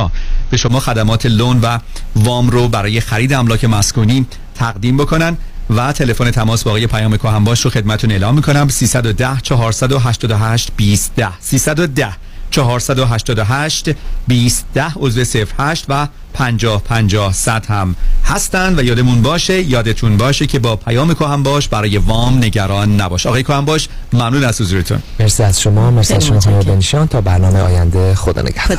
آمریکا به شما خدمات لون و وام رو برای خرید املاک مسکونی تقدیم بکنن و تلفن تماس با آقای پیام کهنباش رو خدمتتون اعلام می‌کنم. 310 488 20 310 488 20 عضو 08 و 50 50 100 هم هستن و یادمون باشه یادتون باشه که با پیام کهن باش برای وام نگران نباش. آقای کهن باش ممنون از حضورتون. مرسی از شما مرسی از شما خانم بنشان تا برنامه آینده خدا نگهدار.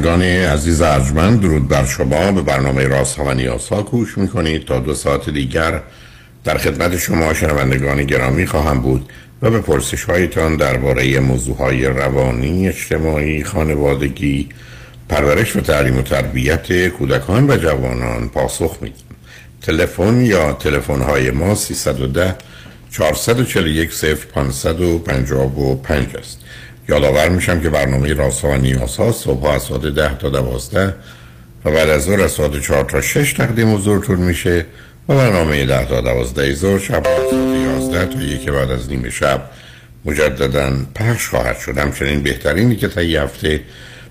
شنوندگان عزیز ارجمند درود بر شما به برنامه راست ها و نیاز ها می‌کنید تا دو ساعت دیگر در خدمت شما شنوندگان گرامی خواهم بود و به پرسش هایتان درباره موضوع های روانی، اجتماعی، خانوادگی، پرورش و تعلیم و تربیت کودکان و جوانان پاسخ میدیم. تلفن یا تلفن های ما 310 441 0555 است. یادآور میشم که برنامه راست و نیاز ها صبح از ساعت ده تا دوازده و بعد از ظهر از ساعت چهار تا شش تقدیم حضورتون میشه و برنامه ده تا دوازده ظهر شب از ساعت یازده تا یک بعد از نیمه شب مجددا پخش خواهد شد. همچنین بهترینی که تا هفته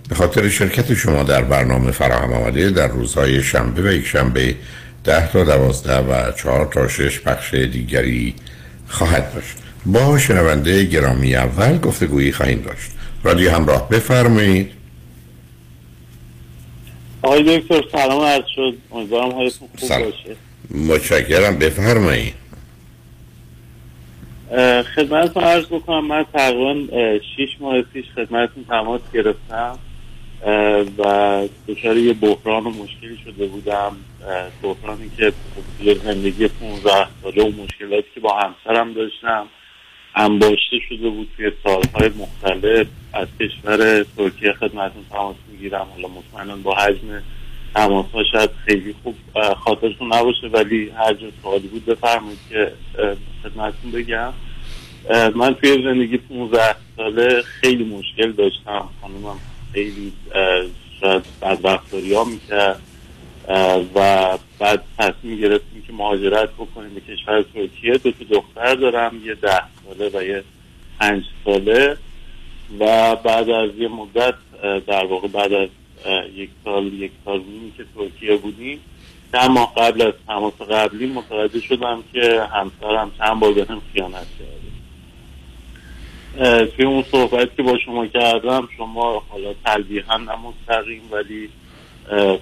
به خاطر شرکت شما در برنامه فراهم آمده در روزهای شنبه و یک شنبه ده تا دوازده و چهار تا شش پخش دیگری خواهد داشت. با شنونده گرامی اول گفتگویی خواهیم داشت. رادیو همراه بفرمایید. آقای دکتر سلام عرض شد. امیدوارم حالتون خوب سلام. باشه. متشکرم. بفرمایید. خدمتتون عرض بکنم من تقریبا شیش ماه پیش خدمتتون تماس گرفتم و دچار یه بحران و مشکلی شده بودم. بحرانی که یه زندگی 15 ساله و مشکلاتی که با همسرم داشتم. انباشته شده بود توی سالهای مختلف. از کشور ترکیه خدمتون تماس می‌گیرم. حالا مطمئنا با حجم تماس ها شاید خیلی خوب خاطرتون نباشه ولی هر جا سوالی بود بفرمایید که خدمتون بگم. من توی زندگی 15 ساله خیلی مشکل داشتم. خانومم خیلی شاید بدبختاری ها می‌کرد. و بعد تصمیم گرفتیم که مهاجرت بکنیم به کشور ترکیه. دو تا دختر دارم یه ده ساله و یه پنج ساله. و بعد از یه مدت در واقع بعد از یک سال یک سال نیمی که ترکیه بودیم چند ماه قبل از تماس قبلی متوجه شدم که همسرم چند بار هم خیانت کرده. توی اون صحبت که با شما کردم شما حالا تلبیحا نه مستقیم ولی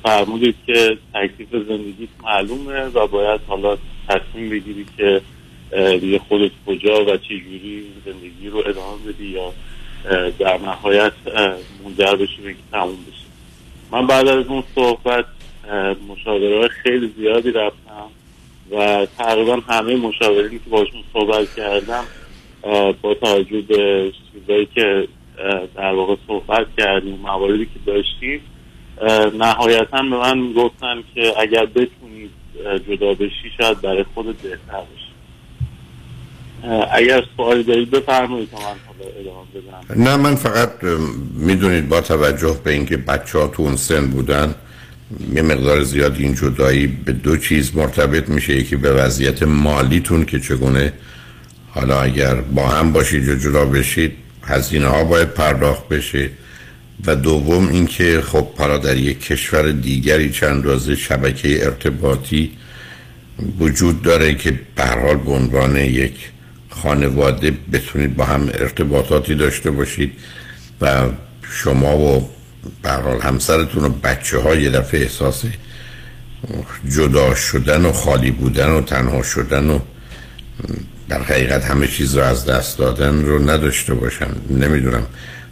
فرمودید که تکلیف زندگیت معلومه و باید حالا تصمیم بگیری که دیگه خودت کجا و چه جوری زندگی رو ادامه بدی یا در نهایت منجر بشی به تموم بشه من بعد از اون صحبت مشاوره خیلی زیادی رفتم و تقریبا همه مشاورینی که باشون صحبت کردم با توجه به چیزایی که در واقع صحبت کردیم مواردی که داشتیم نهایتا به من گفتن که اگر بتونید جدا بشی شاید برای خود بهتر باشه اگر سوالی دارید بفرمایید من حالا ادامه نه من فقط می‌دونید با توجه به اینکه بچه ها تو اون سن بودن یه مقدار زیاد این جدایی به دو چیز مرتبط میشه. یکی به وضعیت مالیتون که چگونه حالا اگر با هم باشید یا جدا بشید هزینه ها باید پرداخت بشه. و دوم اینکه خب حالا در یک کشور دیگری چند رازه شبکه ارتباطی وجود داره که به حال به عنوان یک خانواده بتونید با هم ارتباطاتی داشته باشید و شما و به حال همسرتون و بچه ها یه دفعه احساس جدا شدن و خالی بودن و تنها شدن و در حقیقت همه چیز رو از دست دادن رو نداشته باشن. نمی‌دونم.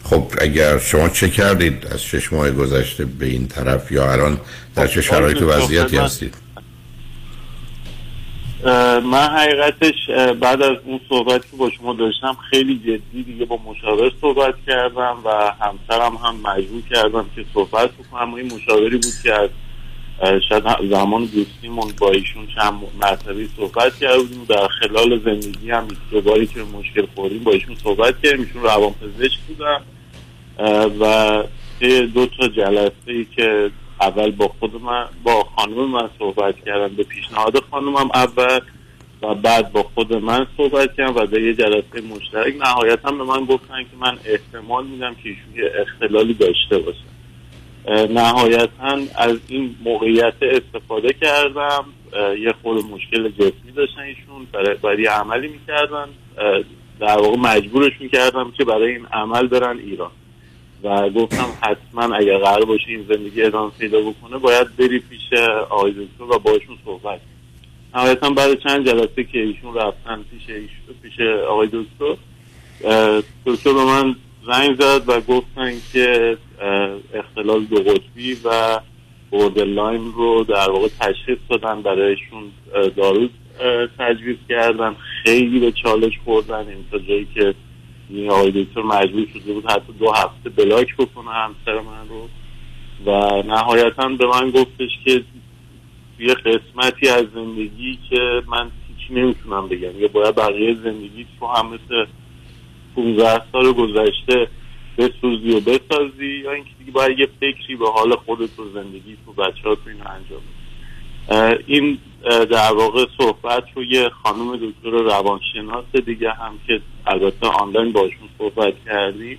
خب اگر شما چه کردید از شش ماه گذشته به این طرف یا الان در چه شرایط و وضعیتی هستید؟ من حقیقتش بعد از اون صحبت که با شما داشتم خیلی جدی دیگه با مشاور صحبت کردم و همسرم هم مجبور کردم که صحبت بکنم. این مشاوری بود که از شاید زمان دوستیمون با ایشون چند مرتبه صحبت کردیم. در خلال زندگی هم دوباری که مشکل خوردیم با ایشون صحبت کردیم. ایشون روان پزشک بودن. و دو تا جلسه ای که اول با خود من با خانم من صحبت کردم به پیشنهاد خانمم اول و بعد با خود من صحبت کردم و در یه جلسه مشترک. نهایتا به من گفتن که من احتمال میدم که ایشون یه اختلالی داشته باشه. نهایتا از این موقعیت استفاده کردم. یه خود مشکل جسمی داشتن ایشون برای, برای عملی می‌کردن. در واقع مجبورشون کردم که برای این عمل برن ایران. و گفتم حتما اگر قرار باشه این زندگی ادامه پیدا بکنه باید بری پیش آقای دکتر و باشون صحبت نهایتا بعد چند جلسه که ایشون رفتن پیش پیش آقای دکتر دکتر به من زنگ زد و گفتن که اختلال دو قطبی و borderline رو در واقع تشخیص دادن برایشون دارو تجویز کردن. خیلی به چالش خوردن این جایی که این آقای دکتر مجبور شده بود حتی دو هفته block بکنه همسر من رو. و نهایتا به من گفتش که یه قسمتی از زندگی که من هیچی نمی‌تونم بگم. یا باید بقیه زندگی تو هم مثل 15 سال گذشته بسوزی و بسازی یا اینکه دیگه باید یه فکری به حال خودت و زندگی تو بچه ها تو این انجام این در واقع صحبت رو یه خانم دکتر روانشناس دیگه هم که البته آنلاین باشون صحبت کردی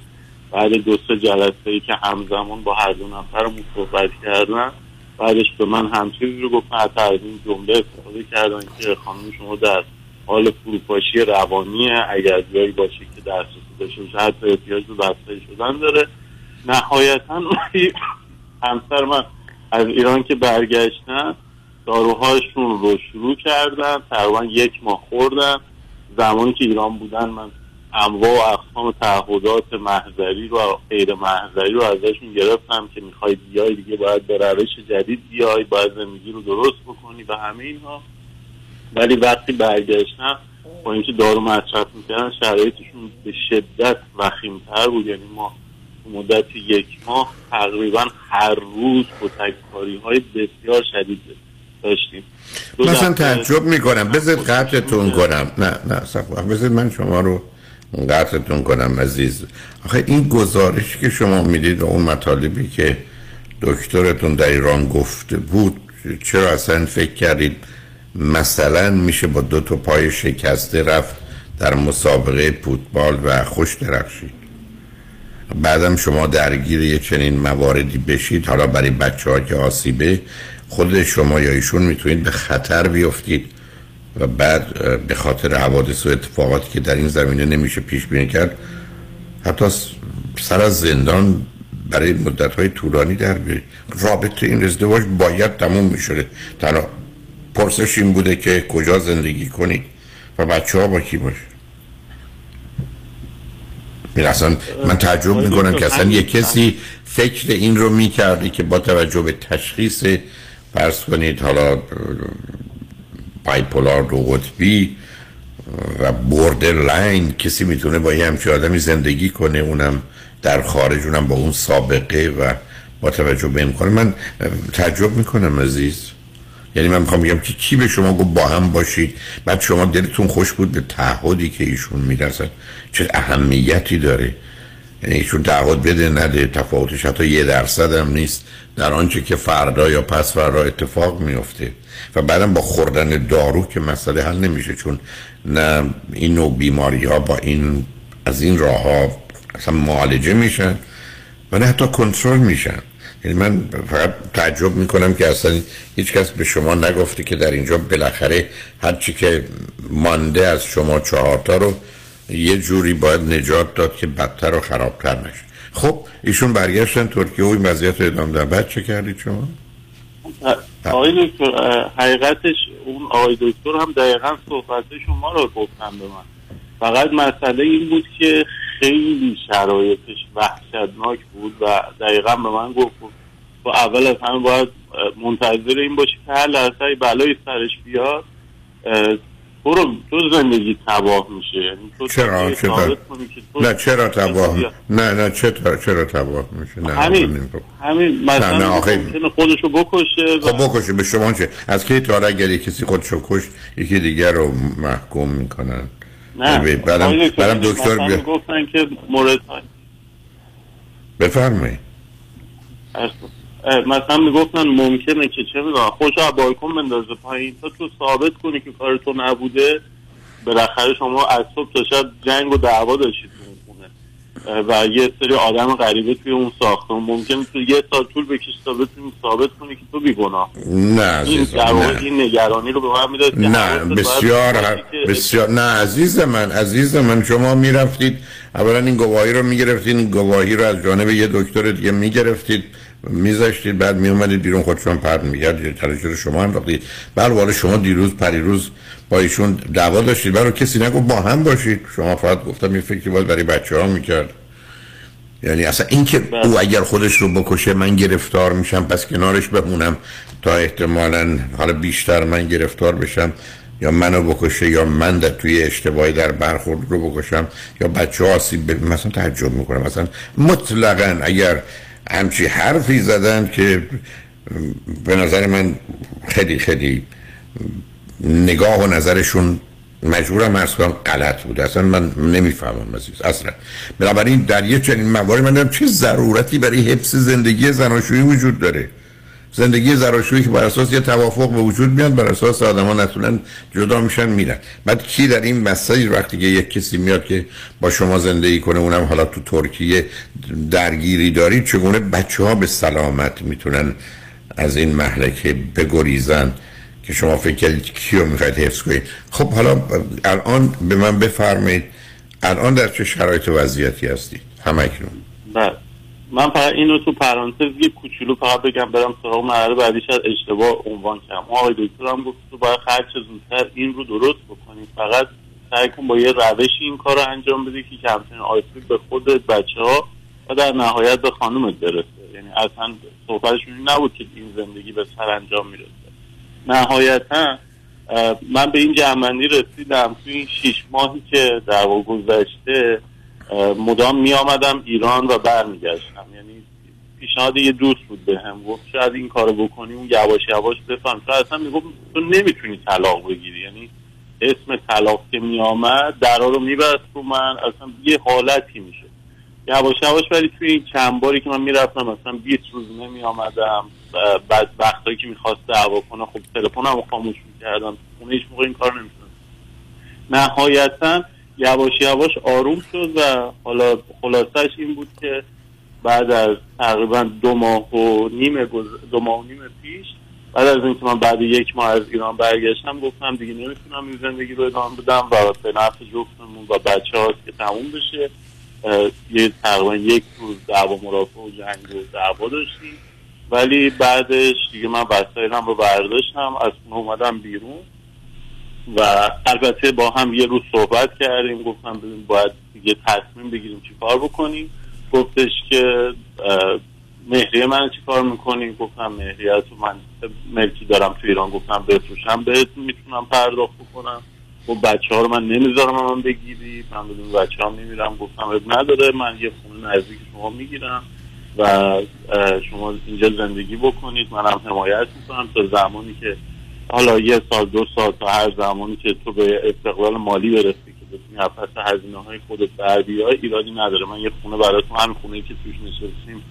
بعد دو سه جلسه ای که همزمان با هر دو نفرمون صحبت کردن بعدش به من همچیزی رو گفتن حتی از این جمله استفاده کردن که خانم شما در حال فروپاشی روانیه اگر جایی باشه که دسترسی داشته باشه حتی احتیاج به بستری شدن داره. نهایتا همسر من از ایران که برگشتن داروهاشون رو شروع کردن تقریبا یک ماه خوردن زمانی که ایران بودن من انواع و اقسام تعهدات محضری و غیر محضری رو ازشون گرفتم که می‌خوای بیای دیگه باید به روش جدید بیای باید زندگی رو درست بکنی و همه اینها. ولی وقتی برگشتم با اینکه دارو مصرف می‌کردن شرایطشون به شدت وخیمتر بود. یعنی ما مدت یک ماه تقریبا هر روز کتککاری های بسیار شدید داشتیم. مثلا تعجب می‌کنم. بذارید قطعتون کنم. نه نه صفحه بذارید من شما رو قطعتون کنم عزیز. آخه این گزارش که شما می‌دید و اون مطالبی که دکترتون در ایران گفته بود چرا اصلا فکر کردید مثلا میشه با دو تا پای شکسته رفت در مسابقه فوتبال و خوش درخشید؟ بعدم شما درگیر یه چنین مواردی بشید حالا برای بچه ها که آسیبه خود شما یا ایشون می‌تونید به خطر بیفتید و بعد به خاطر حوادث و اتفاقاتی که در این زمینه نمیشه پیش بینی کرد حتی سر از زندان برای مدت های طولانی در بیارید. رابطه این ازدواج باید تموم می‌شده. تنها پرسش این بوده که کجا زندگی کنید و بچه ها با کی باشه. اصلا من تعجب می‌کنم که اصلا یه کسی فکر این رو می‌کردی که با توجه به تشخیص فرض کنید حالا بایپولار دو قطبی و بوردر لاین کسی می‌تونه با یه همچه آدمی زندگی کنه اونم در خارج اونم با اون سابقه و با توجه به امکان. من تعجب می‌کنم عزیز. یعنی من می‌خوام بگم که کی به شما گفت با هم باشید؟ بعد شما دلتون خوش بود به تعهدی که ایشون می‌رسن چه اهمیتی داره؟ یعنی ایشون تعهد بده نده تفاوتش حتی یه درصد هم نیست. در آنچه که فردا یا پس فردا اتفاق میفته. و بعدم با خوردن دارو که مسئله حل نمیشه چون نه این نوع بیماری ها با این از این راه ها اصلا معالجه میشن ولی حتی کنترل میشن. یعنی من فقط تعجب می‌کنم که اصلا هیچ کس به شما نگفته که در اینجا بالاخره هرچی که مانده از شما چهارتا رو یه جوری باید نجات داد که بدتر و خرابتر نشه. خب ایشون برگشتن ترکیه و این وضعیت ادامه بعد چه کردید شما؟ آقای دکتر حقیقتش اون آقای دکتر هم دقیقا صحبت شما رو گفتن به من. فقط مسئله این بود که خیلی شرایطش وحشتناک بود و دقیقا به من گفت و اول از همه باید منتظر این باشی که هر لحظه بلای سرش بیاد برو تو زندگی تباه میشه. یعنی تو چرا؟ چرا؟ نه چرا تباه؟ نه نه چرا چرا تباه میشه؟ نه همین همین مثلا نه نه خودشو بکشه خب بکشه به شما چه؟ از کی تا اگر کسی خودشو کش یکی دیگر رو محکوم می‌کنن. نه برم برم دکتر بیا. گفتن که مورد بفرمایید. مثلا می‌گفتن ممکنه که چه می‌دونم خوش بالکن بندازه پایین. تا تو ثابت کنی که کار تو نبوده بالاخره شما از صبح تا شب جنگ و دعوا داشتید و یه سری آدم غریبه توی اون ساختمون ممکن تو یه سال طول بکش تا بتونی ثابت کنی که تو بیگناه. نه عزیزم نه. این نگرانی رو به من می‌داد نه بسیار بسیار نه عزیز من عزیز من شما می‌رفتید اولا این گواهی رو می‌گرفتید این گواهی رو از جانب یه دکتر دیگه می‌گرفتید. میذاشتید بعد میومدید بیرون خودشون پرد میگرد رو شما انداختید. بعد شما دیروز پریروز با ایشون دعوا داشتید. برای کسی نگفت با هم باشید. شما فقط گفتم این فکری باید برای بچه ها می‌کرد. یعنی اصلا اینکه او بله. اگر خودش رو بکشه من گرفتار میشم پس کنارش بمونم تا احتمالا حالا بیشتر من گرفتار بشم. یا منو بکشه یا من در توی اشتباهی در برخورد رو بکشم. یا بچه آسیب ببین مثلا تعجب می‌کنم. مثلا مطلقا اگر همچی حرفی زدن که به نظر من خیلی خیلی نگاه و نظرشون مجبورم ارز کنم غلط بود اصلا من نمی‌فهمم عزیز. اصلا. بنابراین در یه چنین موارد من چه ضرورتی برای حفظ زندگی زناشویی وجود داره. زندگی زناشویی که بر اساس یه توافق به وجود میاد بر اساس آدما نتونن جدا میشن میرن. بعد کی در این مسائل وقتی که یک کسی میاد که با شما زندگی کنه اونم حالا تو ترکیه درگیری دارید چگونه بچه ها به سلامت می‌تونن از این محلکه بگریزن که شما فکر کردید کیو می‌خواید حفظ کنید؟ خب حالا الان به من بفرمایید الان در چه شرایط وضعیتی هستید؟ همکنون بله. من فقط اینو تو پرانتز یه کوچولو فقط بگم برم سراغ مرحله بعدیش از اشتباه عنوان کردم. آقای دکتر هم گفت تو باید خرچ زودتر این رو درست بکنید فقط سعی کن با یه روش این کار رو انجام بدی که کمترین آسیب به خودت بچه ها و در نهایت به خانومت برسه. یعنی اصلا صحبتشون نبود که این زندگی به سر انجام می‌رسه. نهایتا من به این جمعندی رسیدم. توی این شیش ماهی که در گذشته مدام می آمدم ایران و برمیگشتم. یعنی پیشنهاد یه دوست بود به هم گفت شاید این کارو بکنی اون یواش یواش بفهم. تو اصلا می‌گفت تو نمی‌تونی طلاق بگیری. یعنی اسم طلاق که می آمد درا رو میبست رو من. اصلا یه حالتی میشه یواش یواش ولی توی این چند باری که من می‌رفتم مثلا 20 روز نمی آمدم بعد وقتایی که می‌خواست دعوا کنه خب تلفنمو خاموش می‌کردم. اون هیچ موقع این کار نمی‌تونم نهایتا یواش یواش آروم شد و حالا خلاصش این بود که بعد از تقریبا دو ماه و نیم دو ماه و نیم پیش بعد از اینکه من بعد یک ماه از ایران برگشتم گفتم دیگه نمی‌تونم این زندگی رو ادامه بدم و به نفع جفتمون و بچه هاست که تموم بشه. یه تقریبا یک روز دعوا مرافع و جنگ و دعوا داشتیم. ولی بعدش دیگه من وسایلم رو برداشتم از اومدم بیرون. و البته با هم یه روز صحبت کردیم گفتم باید یه تصمیم بگیریم چی کار بکنیم. گفتش که مهریه من چی کار می‌کنیم گفتم مهریه تو من ملکی دارم تو ایران گفتم بفروشم بهت می‌تونم پرداخت بکنم. خب بچه ها رو من نمی‌ذارم من بگیری. من بدون بچه هم نمیرم گفتم نداره من یه خونه نزدیک شما می‌گیرم و شما اینجا زندگی بکنید. منم حمایت می‌کنم تا زمانی که حالا یه سال دو سال تا هر زمانی که تو به استقلال مالی برسی که بتونی پس هزینه های خودت بر بیای ایرادی نداره. من یه خونه براتون همین خونه که توش نشستیم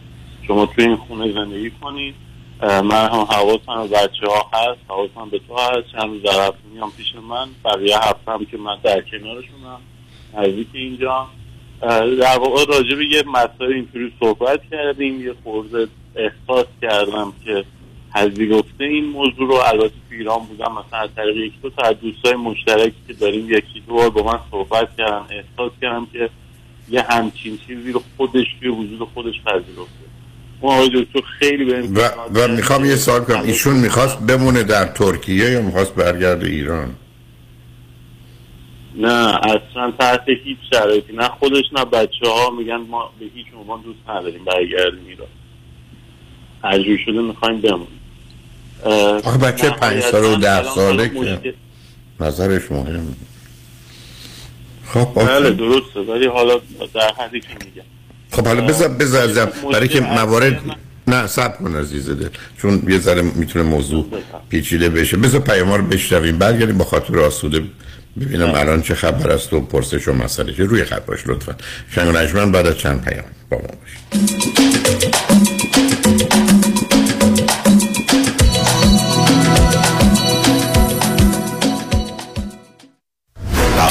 شما توی این خونه زندگی کنید من هم حواسم به بچه ها هست حواسم به تو هست. چند روز در هفته میام پیش من. بقیه هفته هم که من در کنارشونم نزدیک اینجا. در واقع راجع به یه مسائل اینطوری صحبت کردیم. یه خورده احساس کردم که پذیرفته این موضوع رو البته ایران بودم مثلا از طریق یک دو تا از دوستای مشترکی که داریم یکی دو بار با من صحبت کردم احساس کردم که یه همچین چیزی رو خودش توی وجود خودش پذیرفته. اون دکتر خیلی به و, و می‌خوام یه سوال کنم. ایشون می‌خواست بمونه در ترکیه یا می‌خواست برگرده ایران؟ نه اصلا تحت هیچ شرایطی. نه خودش نه بچه ها میگن ما به هیچ عنوان دوست نداریم برگردیم ایران. تجربه شده می‌خوایم بمونیم. آخه بچه پنج سال و ده ساله که نظرش مهم خب بله درسته. ولی حالا در حدی که میگم. خب حالا بذار بذار برای که موارد نه سب کن عزیز دل. چون یه ذره می‌تونه موضوع پیچیده بشه. بذار پیام رو بشنویم. برگردیم با خاطر آسوده. ببینم بله. الان چه خبر است و پرسش و مسئله چه. روی خط باش لطفا. شنگ نجمن بعد از چند پیام با ما باشید.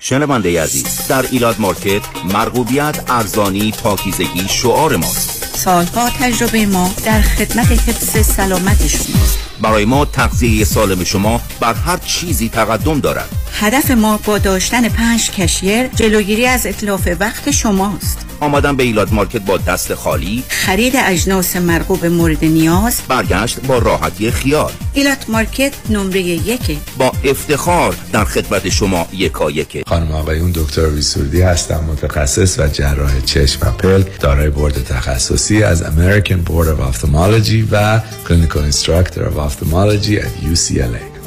شنونده عزیز در ایلاد مارکت مرغوبیت ارزانی پاکیزگی شعار ماست. سالها تجربه ما در خدمت حفظ سلامت شماست برای ما تغذیه سالم شما بر هر چیزی تقدم دارد. هدف ما با داشتن پنج cashier جلوگیری از اتلاف وقت شماست آمدن به ایلات مارکت با دست خالی. خرید اجناس مرغوب مورد نیاز. برگشت با راحتی خیال. ایلات مارکت نمره یک با افتخار در خدمت شما یکایک خانم آقایون دکتر ویسوردی هستم متخصص و جراح چشم و پلک دارای board تخصصی از American Board of Ophthalmology و Clinical Instructor of Ophthalmology at UCLA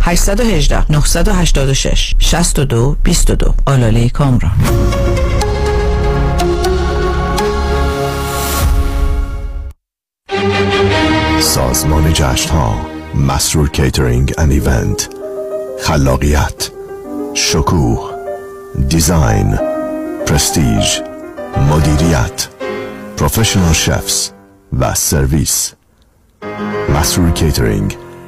818 986 62 22 آلاله کامران. سازمان جشن ها مسرور catering and event خلاقیت شکوه design prestige مدیریت professional chefs و سرویس مسرور کیترینگ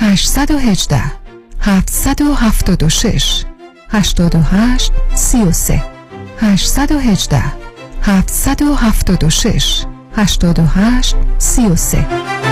818 776 88 33 818 776 88 33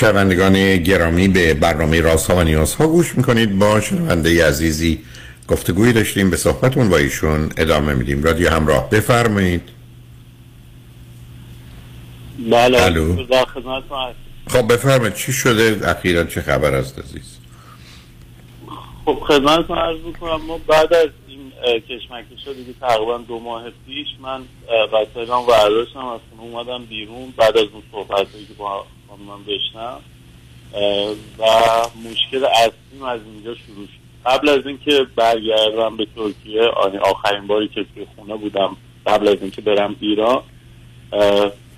شنوندگان گرامی به برنامه راست ها و نیاز ها گوش می‌کنید. با شنونده عزیزی گفتگوی داشتیم به صحبتون با ایشون ادامه میدیم. رادیو همراه بفرمایید. بله الو. خب بفرمایید چی شده؟ اخیرا چه خبر است عزیز؟ خب خدمتتون عرض می‌کنم ما بعد از این کشمکش ها دیگه تقریبا دو ماه پیش من وسایلم برداشتم از خونه اومدم بیرون. بعد از اون صحبت که با خانمم داشتم و مشکل اصلیم از اینجا شروع شد. قبل از اینکه برگردم به ترکیه آخرین باری که توی خونه بودم قبل از اینکه برم ایران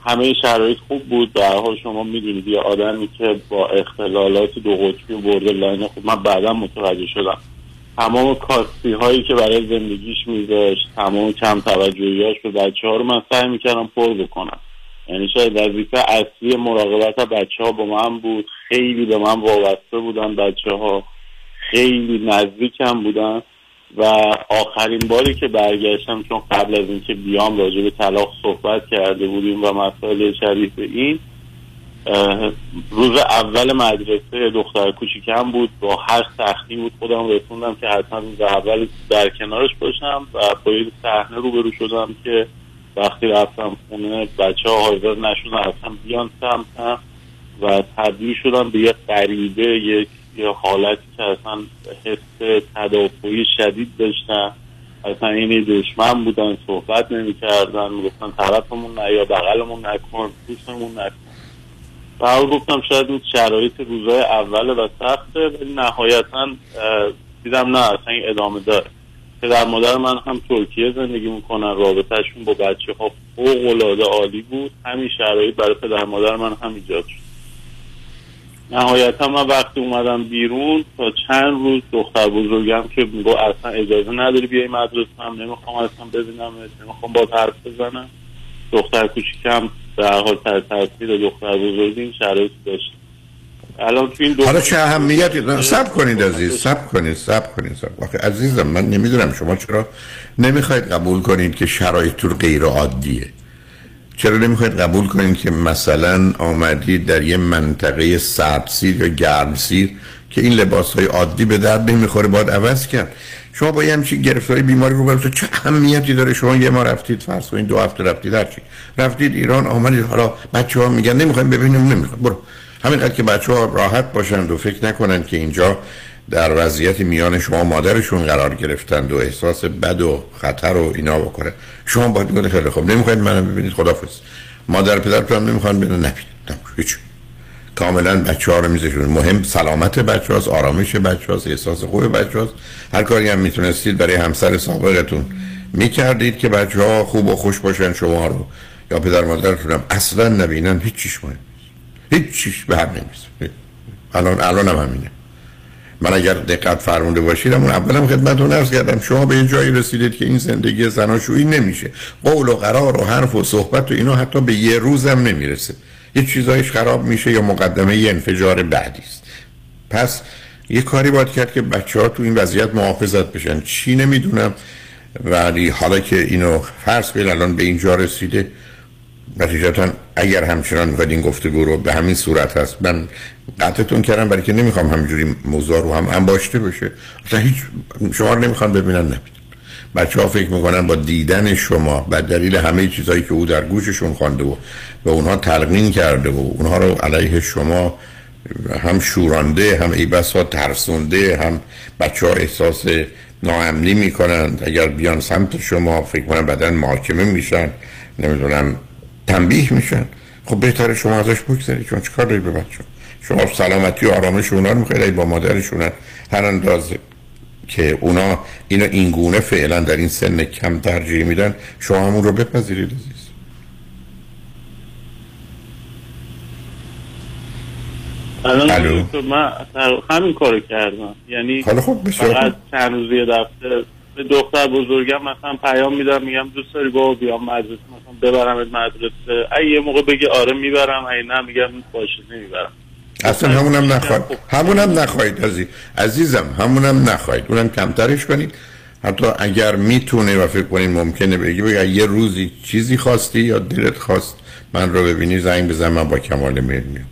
همه شرایط خوب بود. هر حال شما می‌دونید یه آدمی که با اختلالات دو قطبی و بردرلاین خب من بعدا متوجه شدم. تمام کاستی هایی که برای زندگیش میذاشت تمام کم توجهیاش به بچه ها رو من سعی می‌کردم پر بکنم. یعنی شاید وظیفه اصلی مراقبت بچه ها با من بود خیلی به من وابسته بودن بچه ها خیلی نزدیکم بودن و آخرین باری که برگشتم چون قبل از اینکه بیام راجع به طلاق صحبت کرده بودیم و مسائل شریف این روز اول مدرسه دختر کوچیکم بود با هر سختی بود خودم رسوندم که حتما روز اول در کنارش باشم و با یه صحنه روبرو شدم که وقتی رفتم خونه بچه ها حاضر نشدن اصلا بیان سمتم و تبدیل شدم به یه غریبه یک یه حالتی که اصلا حس تدافعی شدید داشتن. اصلا این دشمن بودن صحبت نمی کردن می‌گفتن طرفمون نه یا بغلمون نکن دوستمون نکن. و گفتم شاید این شرایط روزای اول و سخته ولی نهایتا دیدم نه اصلا ادامه داره. پدر مادر من هم ترکیه زندگی می‌کنن رابطهشون با بچه ها فوق العاده عالی بود. همین شرایط برای پدر مادر من هم ایجاد شد. نهایتا من وقتی اومدم بیرون تا چند روز دختر بزرگم که میگو اصلا اجازه نداری بیای مدرسه هم نمی‌خوام اصلا ببینم نمی‌خوام با حرف بزنم. دختر کوچیکم هر حال تاثیر دختر بزرگی این شرایط داشت. الان تو این دو حالا چه اهمیتی؟ سب کنید عزیز سب کنید سب کنید سب آخه عزیزم من نمی‌دونم شما چرا نمی‌خواید قبول کنید که شرایطتون غیر عادیه. چرا نمی‌خواید قبول کنید که مثلا آمدید در یه منطقه سردسیر یا گرمسیر که این لباس های عادی به درد نمی‌خوره باید عوض کرد؟ شما با یه همچین گرفتاری بیماری رو براتون چه اهمیتی داره؟ شما یه ما رفتید فرض کنید دو هفته رفتید هرچی. رفتید ایران آمدید حالا بچه ها میگن نمی‌خوایم ببینیم نمی‌خوایم. برو. همینقدر که بچه ها راحت باشند و فکر نکنن که اینجا در وضعیت میان شما مادرشون قرار گرفتند و احساس بد و خطر و اینا بکنه. شما باید بگید خیلی خوب. نمی‌خواید منو ببینید خدافظ مادر پدرتون هم نمی‌خوان ببینن نبینید هیچ. کاملا بچه ها رو میذاشون. مهم سلامت بچه هاست آرامش بچه هاست احساس خوب بچه هاست هر کاری هم می‌تونستید برای همسر سابقتون می‌کردید که بچه ها خوب و خوش باشن شما رو. یا پدر مادرتون هم اصلا نبینن. هیچ چیش مهم. هیچ چیش به هم نمی‌رسه. الان الان هم همینه. من اگر دقت فرمونده باشید اون اولم خدمتتون عرض کردم شما به یه جایی رسیدید که این زندگی زناشویی نمیشه. قول و قرار و حرف و صحبت و اینا حتی به یه روزم نمی‌رسه. یه چیزایش خراب میشه یا مقدمه یه انفجار بعدی است. پس یه کاری باید کرد که بچه ها تو این وضعیت محافظت بشن. چی نمی‌دونم. ولی حالا که اینو فرض کنید الان به اینجا رسیده نتیجتا اگر همچنان می‌خواید این گفتگو رو به همین صورت هست من قطعتون کردم برای که نمی‌خوام همینجوری موضوع رو هم انباشته بشه. اصلا هیچ شما رو نمی‌خوان ببینن نمیدن بچه ها فکر می‌کنن با دیدن شما و دلیل همه چیزهایی که او در گوششون خوانده و به اونها تلقین کرده و اونها رو علیه شما هم شورانده هم ای بسا ترسونده هم بچه ها احساس ناامنی می‌کنن. اگر بیان سمت شما فکر کنن بدن محاکمه میشن. نمی‌دونم تنبیه میشن. خب بهتره شما ازش بگذارید چون چیکار دارید به بچه شما سلامتی و آرامش اونا رو می‌خواید با مادرشون هر اندازه که اونا اینو اینگونه فعلا در این سن کم ترجیح میدن شما همون رو بپذیرید عزیز. الان من همین کارو کردم. یعنی حالا خب فقط چند روز یه دفعه به دختر بزرگم مثلا پیام میدم میگم دوست داری بابا بیام مدرسه مثلا ببرم مدرسه. اگه یه موقع بگی آره می‌برم اگه نه میگم باشه نمی‌برم. اصلا همونم نخواهید همونم نخواهید عزیز. عزیزم همونم نخواهید. اونم کمترش کنید. حتی اگر می‌تونه و فکر کنید ممکنه بگی بگی یه روزی چیزی خواستی یا دلت خواست من رو ببینی زنگ بزن من با کمال میل میام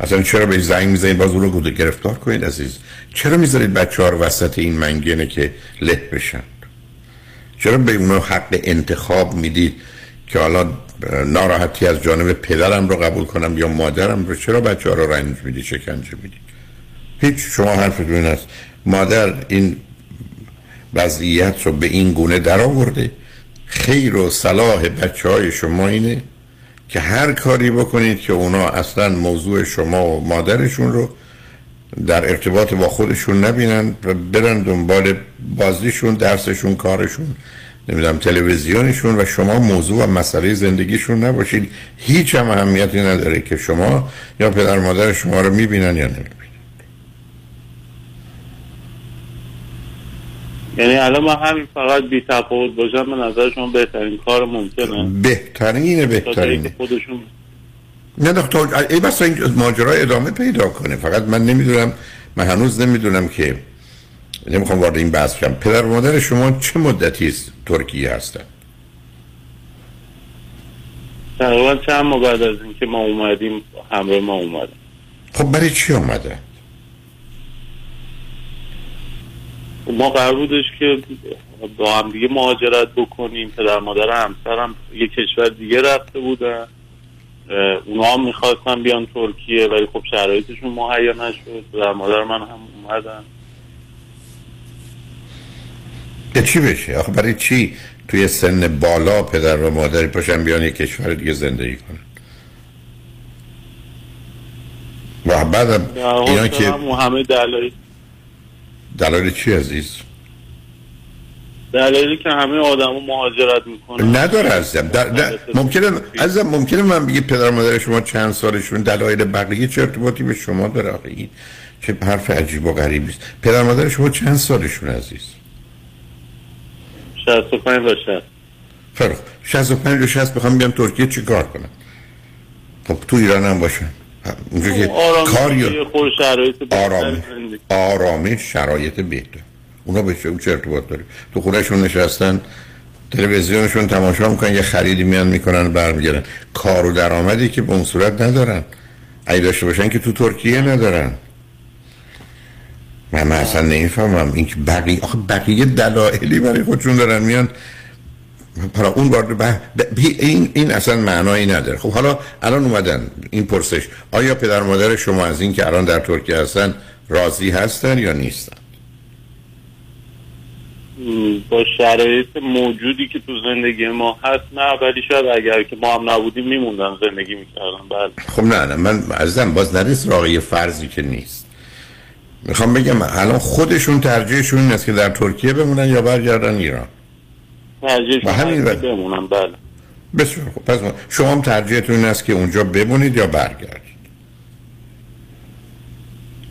اصلا چرا به زنگ می‌زنید؟ باز اون رو گرفتار کنید عزیز. چرا می‌ذارید بچه ها رو وسط این منگنه که له بشن؟ چرا به اونو حق انتخاب می‌دید که حالا ناراحتی از جانب پدرم رو قبول کنم یا مادرم رو؟ چرا بچه ها رو رنج میدی شکنجه میدی هیچ شما حرفتون این است. مادر این وضعیت رو به این گونه در آورده خیر و صلاح بچه های شما اینه که هر کاری بکنید که اونا اصلا موضوع شما و مادرشون رو در ارتباط با خودشون نبینن و برن دنبال بازیشون درسشون کارشون نمی‌دونم تلویزیونشون و شما موضوع و مسئله زندگیشون نباشید. هیچ هم اهمیتی نداره که شما یا پدر مادر شما رو می‌بینن یا نمی‌بینن. یعنی الان من همین فقط بی تفاوت باشم به نظر شما بهترین کار ممکنه. بهترینه. بهترینه خودشون نه دکتر ای بس این ماجرا ادامه پیدا کنه. فقط من نمی‌دونم من هنوز نمی‌دونم که نمی‌خوام وارد این بحث شم. پدر و مادر شما چه مدتی است ترکیه هستن؟ تقریبا چند ماه بعد از اینکه ما اومدیم همراه ما اومدیم خب برای چی اومده؟ ما قرار بودش که با هم دیگه مهاجرت بکنیم. پدر مادر همسرم یه کشور دیگه رفته بودن. اونا هم می‌خواستن بیان ترکیه ولی خب شرایطشون مهیا نشد. پدر مادر من هم اومدن. به چی بشه؟ آخه برای چی توی سن بالا پدر و مادری پاشن بیان یه کشور دیگه زندگی کنن؟ و بعد اینا که همه دلایل دلایل چی عزیز؟ دلایلی که همه آدمو مهاجرت می‌کنن. نداره عزیزم. در در ممکنه عزیزم ممکنه من بگی پدر مادر شما چند سالشون دلایل بقیه چه ارتباطی به شما داره آخه این چه حرف عجیب و غریبی است پدر مادر شما چند سالشون عزیز؟ 65 و 60 فرق 65 و 60 بخوام بیام ترکیه چی کار کنم؟ خب تو ایران هم باشن. اونجا که کار یا آرامش. آرامش شرایط بهتر. اونا به چه ارتباط داره؟ تو خونهشون نشستن تلویزیونشون تماشا می‌کنن یه خریدی میان می‌کنن برمیگردن. کار و درآمدی که به اون صورت ندارن. اگه داشته باشن که تو ترکیه ندارن. من, من اصلا نمی‌فهمم. این که بقیه آخه بقیه دلایلی برای خودشون دارن میان حالا اون بار. این این اصلا معنایی نداره. خب حالا الان اومدن این پرسش آیا پدر مادر شما از این که الان در ترکیه هستن راضی هستن یا نیستن؟ با شرایط موجودی که تو زندگی ما هست نه ولی شاید اگر که ما هم نبودیم میموندن زندگی می‌کردن. بله. خب نه نه من عزیزم باز نرس راقی فرضی که نیست. می‌خوام بگم الان خودشون ترجیحشون این است که در ترکیه بمونن یا برگردن ایران. ترجیحشون همین بله. بمونن بله. بسیار خب پس شما هم ترجیحتون این است که اونجا بمونید یا برگردید.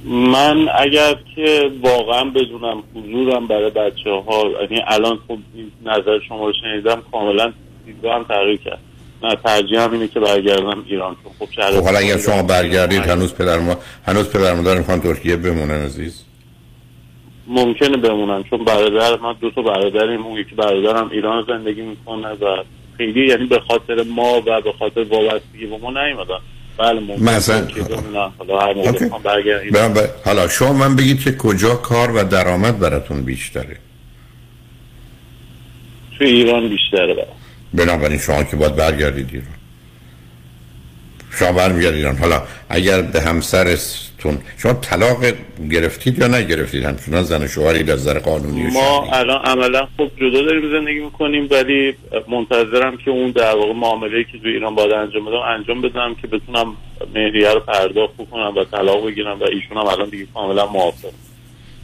من اگر که واقعا بدونم حضورم برای بچه ها یعنی الان خب نظر شما رو شنیدم کاملا دیدگاه تغییر کرد. نه ترجیح هم اینه که برگردم ایران. خب خب حالا اگر شما برگردید هنوز پدر ما هنوز پدر مادر می‌خوان ترکیه بمونن عزیز؟ ممکنه بمونن چون برادر من دو تا برادریم اون یکی برادرم ایران زندگی می‌کنه و خیلی یعنی به خاطر ما و به خاطر وابستگی با ما نیومدن. بله مثلا. حالا شما من بگید که کجا کار و درآمد براتون بیشتره؟ تو ایران بیشتره. برای بنابراین شما که باید برگردید ایران. شما برمیگردید ایران. حالا اگر به همسرتون شما طلاق گرفتید یا نگرفتید؟ همچنان زن شوهری در نظر قانونی ما الان عملا خب جدا داریم زندگی می‌کنیم ولی منتظرم که اون در واقع معامله که تو ایران باید انجام بدم انجام بدم که بتونم مهریه رو پرداخت کنم و طلاق بگیرم و ایشون هم الان دیگه کاملا موافق.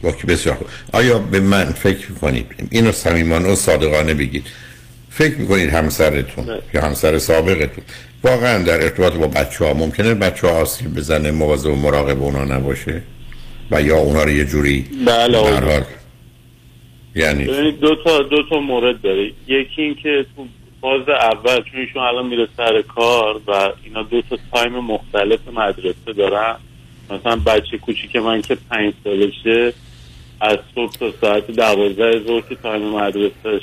باکی بسیار آیا به من فکر می‌کنید؟ اینو صمیمانه و صادقانه بگید. فکر می‌کنید همسرتون یا همسر سابقتون واقعا در ارتباط با بچه ها ممکنه بچه ها آسیب بزنه مواظب و مراقب اونا نباشه؟ و یا اونا رو یه جوری بله. یعنی دو تا دو تا مورد داره. یکی این که تو فاز اول چون ایشون الان میره سر کار و اینا دو تا time مختلف مدرسه دارن. مثلا بچه کوچیک من که پنج سالشه از صبح تا ساعت دوازده ظهر که time مدرسه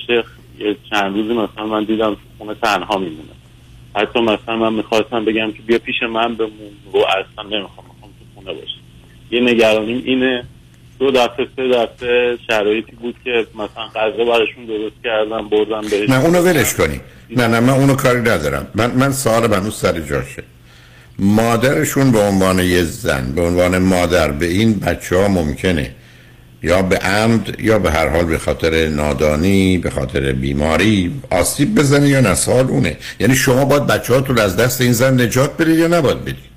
یه چند روزی مثلا من دیدم خونه تنها میمونه. حتی مثلا من می‌خواستم بگم که بیا پیش من بمون. رو اصلا نمی‌خوام می‌خوام تو خونه باشه یه نگرانیم اینه. دو دفعه سه دفعه شرایطی بود که مثلا غذا براشون درست کردم بردم بهش. نه اونو ولش کنی. نه نه من اونو کاری ندارم. من من سوال بنو سر جاشه. مادرشون به عنوان یه زن به عنوان مادر به این بچه ها ممکنه یا به عمد یا به هر حال به خاطر نادانی به خاطر بیماری آسیب بزنه یا نسال اونه. یعنی شما باید بچه هاتون از دست این زن نجات بدید یا نباید بدید؟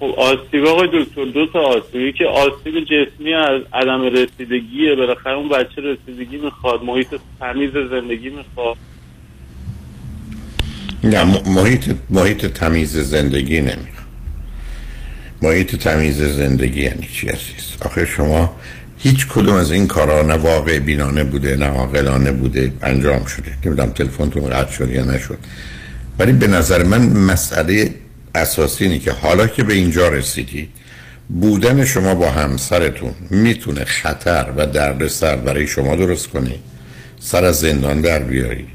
خب آسیب آقای دکتر دو تا آسیبی که آسیب جسمی از عدم رسیدگیه. بالاخره اون بچه رسیدگی می‌خواد محیط تمیز زندگی می‌خواد. نه محیط محیط تمیز زندگی نمی‌خواد. محیط تمیز زندگی یعنی چی عزیز؟ آخه شما هیچ کدوم از این کارا نه واقع بینانه بوده نه عاقلانه بوده انجام شده. نمی‌دونم تلفنتون قطع شد یا نشد. ولی به نظر من مسئله اساسی اینه که حالا که به اینجا رسیدید بودن شما با همسرتون می‌تونه خطر و دردسر برای شما درست کنه. سر از زندان در بیارید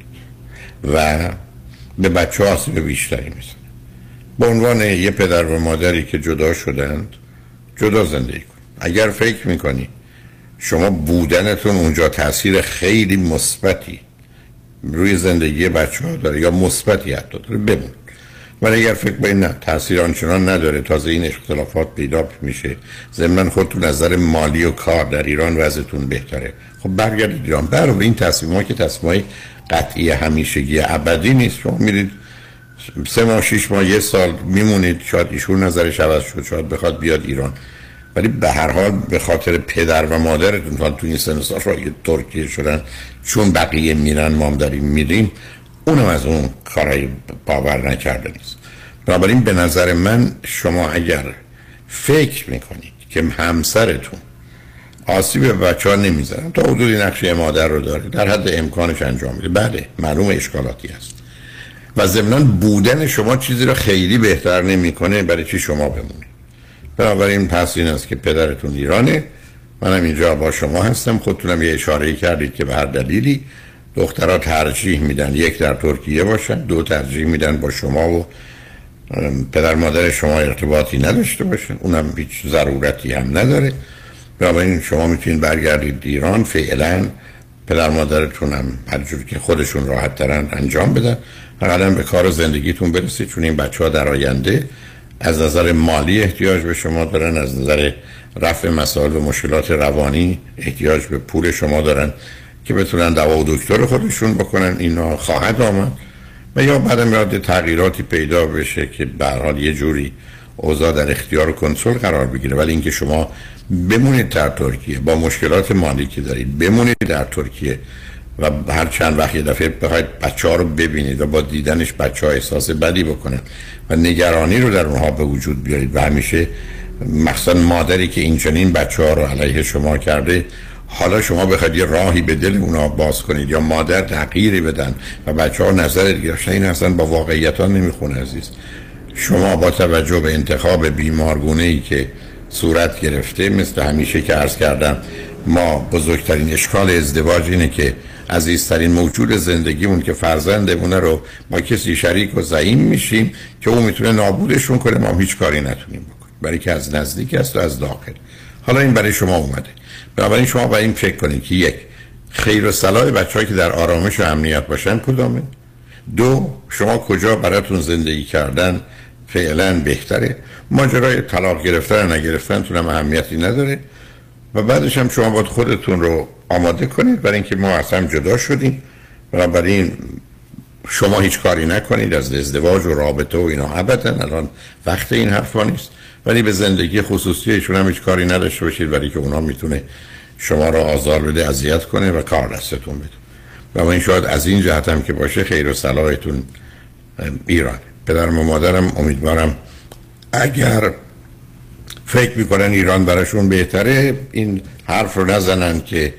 و به بچه آسیب بیشتری میزن به عنوان یه پدر و مادری که جدا شدند جدا زندگی کن. اگر فکر می‌کنی شما بودنتون اونجا تاثیر خیلی مثبتی روی زندگی بچه ها داره یا مثبتی حتی داره بمون. ولی اگر فکر باید نه تاثیر آنچنان نداره. تازه این اختلافات پیدا میشه. ضمن خودتون نظر مالی و کار در ایران وضعتون بهتره. خب برگردید ایران. برای این تصمیم که تصمیم قطعی همیشگی ابدی نیست. شما میرید سه ماه شیش ماه یه سال میمونید شاید ایشون نظرش عوض شد شاید بخواد بیاد ایران. ولی به هر حال به خاطر پدر و مادرتون تو این سن سال ترکیه شدن چون بقیه میرن مام داریم میریم اونم از اون کارهای باور نکرده نیست. بنابراین به نظر من شما اگر فکر می‌کنید که همسرتون آسیب بچه ها نمی‌زنن تا حدودی نقشه مادر رو داره در حد امکانش انجام میده. بله معلوم اشکالاتی هست. و ضمنا بودن شما چیزی رو خیلی بهتر نمی‌کنه برای چی شما بمونید. بنابراین پس این است که پدرتون ایرانه. منم اینجا با شما هستم. خودتونم یه اشاره کردید که به هر دلیلی. دخترها ترجیح میدن یک در ترکیه باشن دو ترجیح میدن با شما و پدر مادر شما ارتباطی نداشته باشن. اونم هیچ ضرورتی هم نداره. بنابراین شما می‌تونید برگردید ایران. فعلا پدر مادرتون هم هر که خودشون راحت ترن انجام بدن. قدم به کار زندگیتون برسید چون این بچه ها در آینده از نظر مالی احتیاج به شما دارن از نظر رفع مسائل و مشکلات روانی احتیاج به پول شما دارن که بتونن دوا و دکتر خودشون بکنن. اینا خواهد آمد و یا بعدم یاد تغییراتی پیدا بشه که به حال یه جوری اوضاع در اختیار و کنترل قرار بگیره. ولی اینکه شما بمونید در ترکیه با مشکلات مالی که دارید بمونید در ترکیه. و هر چند وقت یه دفعه بخواید بچه ها رو ببینید و با دیدنش بچه ها احساس بدی بکنن و نگرانی رو در اونها به وجود بیارید و همیشه مخصوصا مادری که این چنین بچه ها رو علیه شما کرده حالا شما بخواید یه راهی به دل اونا باز کنید یا مادر تغییری بدن و بچه ها نظر گرفتن این اصلا با واقعیت ها نمی‌خونه عزیز. شما با توجه به انتخاب بیمارگونه ای که صورت گرفته مثل همیشه که عرض کردم ما بزرگترین اشکال ازدواج اینه که عزیزترین موجود زندگیمون که فرزندمونه رو با کسی شریک و زعیم میشیم که اون می‌تونه نابودشون کنه ما هیچ کاری نتونیم بکنیم. برای که از نزدیک است و از داخل. حالا این برای شما اومده. بنابراین شما باید این فکر کنید که یک خیر و صلاح بچه‌ای که در آرامش و امنیت باشن کدامه؟ دو شما کجا براتون زندگی کردن فعلا بهتره؟ ماجرای طلاق گرفتن نگرفتن تونم اهمیتی نداره. و بعدش هم شما باید خودتون رو آماده کنید. برای اینکه ما اصلا جدا شدیم. بنابراین شما هیچ کاری نکنید. از ازدواج و رابطه و اینا ابدا. الان وقت این حرفا نیست. ولی به زندگی خصوصی ایشون هم هیچ کاری نداشته باشید. ولی که اونا می‌تونه شما رو آزار بده اذیت کنه و کار دستتون بده. و این شاید از این جهت هم که باشه خیر و صلاحتون ایران. پدرم و مادرم امیدوارم اگر فکر می‌کنن ایران براشون بهتره. این حرف رو نزنن که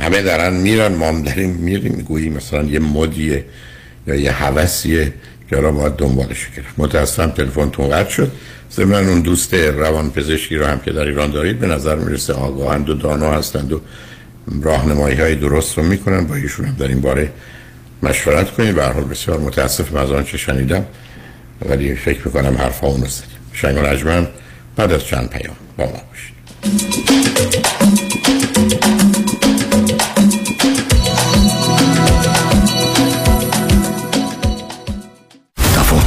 همه دارن میرن ما هم داریم میریم. می‌گوییم مثلا یه مدیه یا یه حوثیه که را باید دنبالش گرفت متاسفم تلفن قطع شد. ضمن اون دوست روان پزشکی رو هم که در ایران دارید به نظر می‌رسه آگاهند و دانا هستند و راهنمایی های درست رو می‌کنن. با ایشون هم در این باره مشورت کنید. به حال بسیار متاسفم از آنچه شنیدم. ولی فکر می‌کنم حرف ها اونو زدیم. شنگ بعد از چند پیام با ما باشید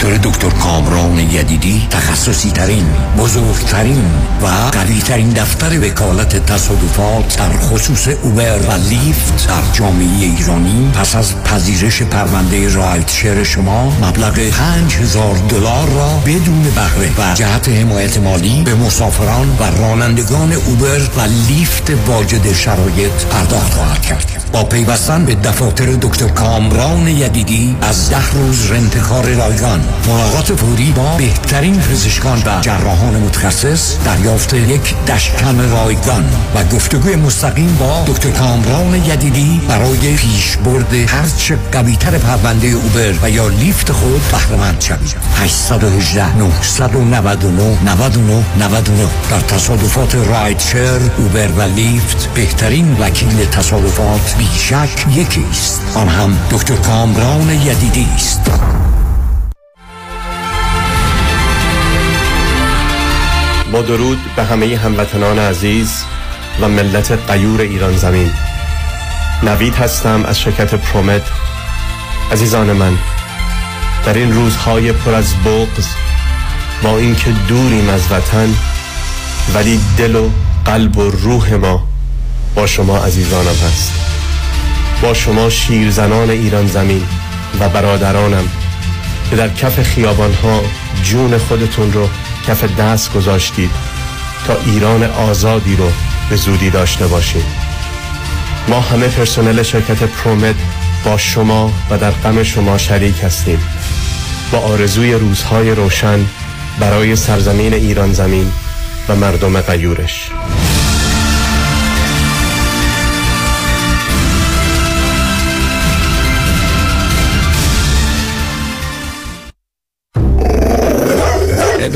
دکتر دکتر کامران یدیدی تخصصی ترین بزرگترین و قوی ترین دفتر وکالت تصادفات در خصوص اوبر و لیفت در جامعه ایرانی. پس از پذیرش پرونده رایت شیر شما مبلغ 5000 دلار را بدون بهره و جهت حمایت مالی به مسافران و رانندگان اوبر و لیفت واجد شرایط پرداخت خواهد کرد. با پیوستن به دفاتر دکتر کامران یدیدی از ده روز رنتکار رایگان. ملاقات فوری با بهترین پزشکان و جراحان متخصص دریافت یک دشکم رایگان و گفتگوی مستقیم با دکتر کامران یدیدی برای پیشبرد هرچه قویتر پرونده اوبر و یا لیفت خود بهرهمند شوید. 818 999 99 99 در تصادفات رایدشر اوبر و لیفت بهترین وکیل تصادفات بیشک یکی است آن هم دکتر کامران یدیدی است. با درود به همه هموطنان عزیز و ملت قیور ایران زمین. نوید هستم از شرکت پرومت. عزیزان من در این روزهای پر از بغض با اینکه دوریم از وطن ولی دل و قلب و روح ما با شما عزیزانم هست. با شما شیرزنان ایران زمین و برادرانم که در کف خیابان ها جون خودتون رو کف دست گذاشتید تا ایران آزادی رو به زودی داشته باشیم ما همه پرسنل شرکت پرومت با شما و در غم شما شریک هستیم. با آرزوی روزهای روشن برای سرزمین ایران زمین و مردم قیورش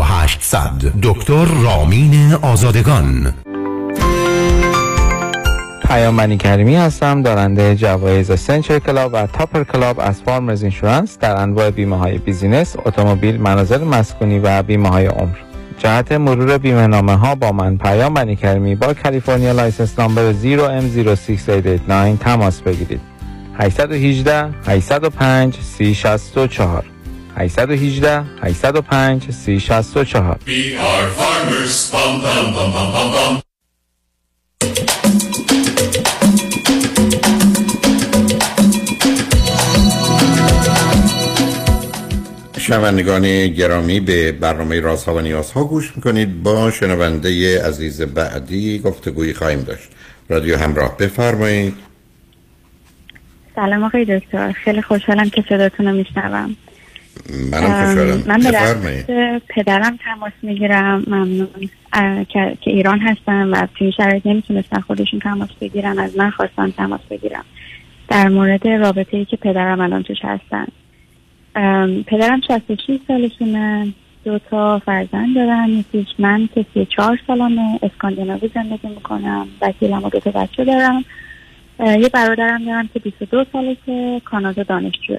1800 دکتر رامین آزادگان پیام کریمی هستم دارنده جوایز Century Club و Topper Club از Farmers Insurance در انواع بیمه های business، اتومبیل، منازل مسکونی و بیمه های عمر. جهت مرور بیمه نامه ها با من پیام کریمی با کالیفرنیا license number 0M06889 تماس بگیرید. 818 805 3064 818 805 3064 We are farmers. Bum, bum, bum, bum, bum, bum. شنوندگان گرامی به برنامه رازها و نیازها گوش می‌کنید. با شنونده عزیز بعدی گفتگویی خواهیم داشت. رادیو همراه بفرمایید. سلام آقای دکتر. خیلی خوشحالم که صداتون رو میشنوم. منم خوشحالم. من به پدرم تماس می‌گیرم. ممنون. که ایران هستن و توی شرایط نمی‌تونستن خودشون تماس بگیرن از من خواستن تماس بگیرم. در مورد رابطه ای که پدرم الان توش هستن. پدرم 66 سالشونه. دو تا فرزند دارن. یکیش من که 34 سالمه. اسکاندیناوی زندگی می‌کنم. وکیلم و دو تا بچه دارم. یه برادرم دارم که 22 ساله که کانادا دانشجوه.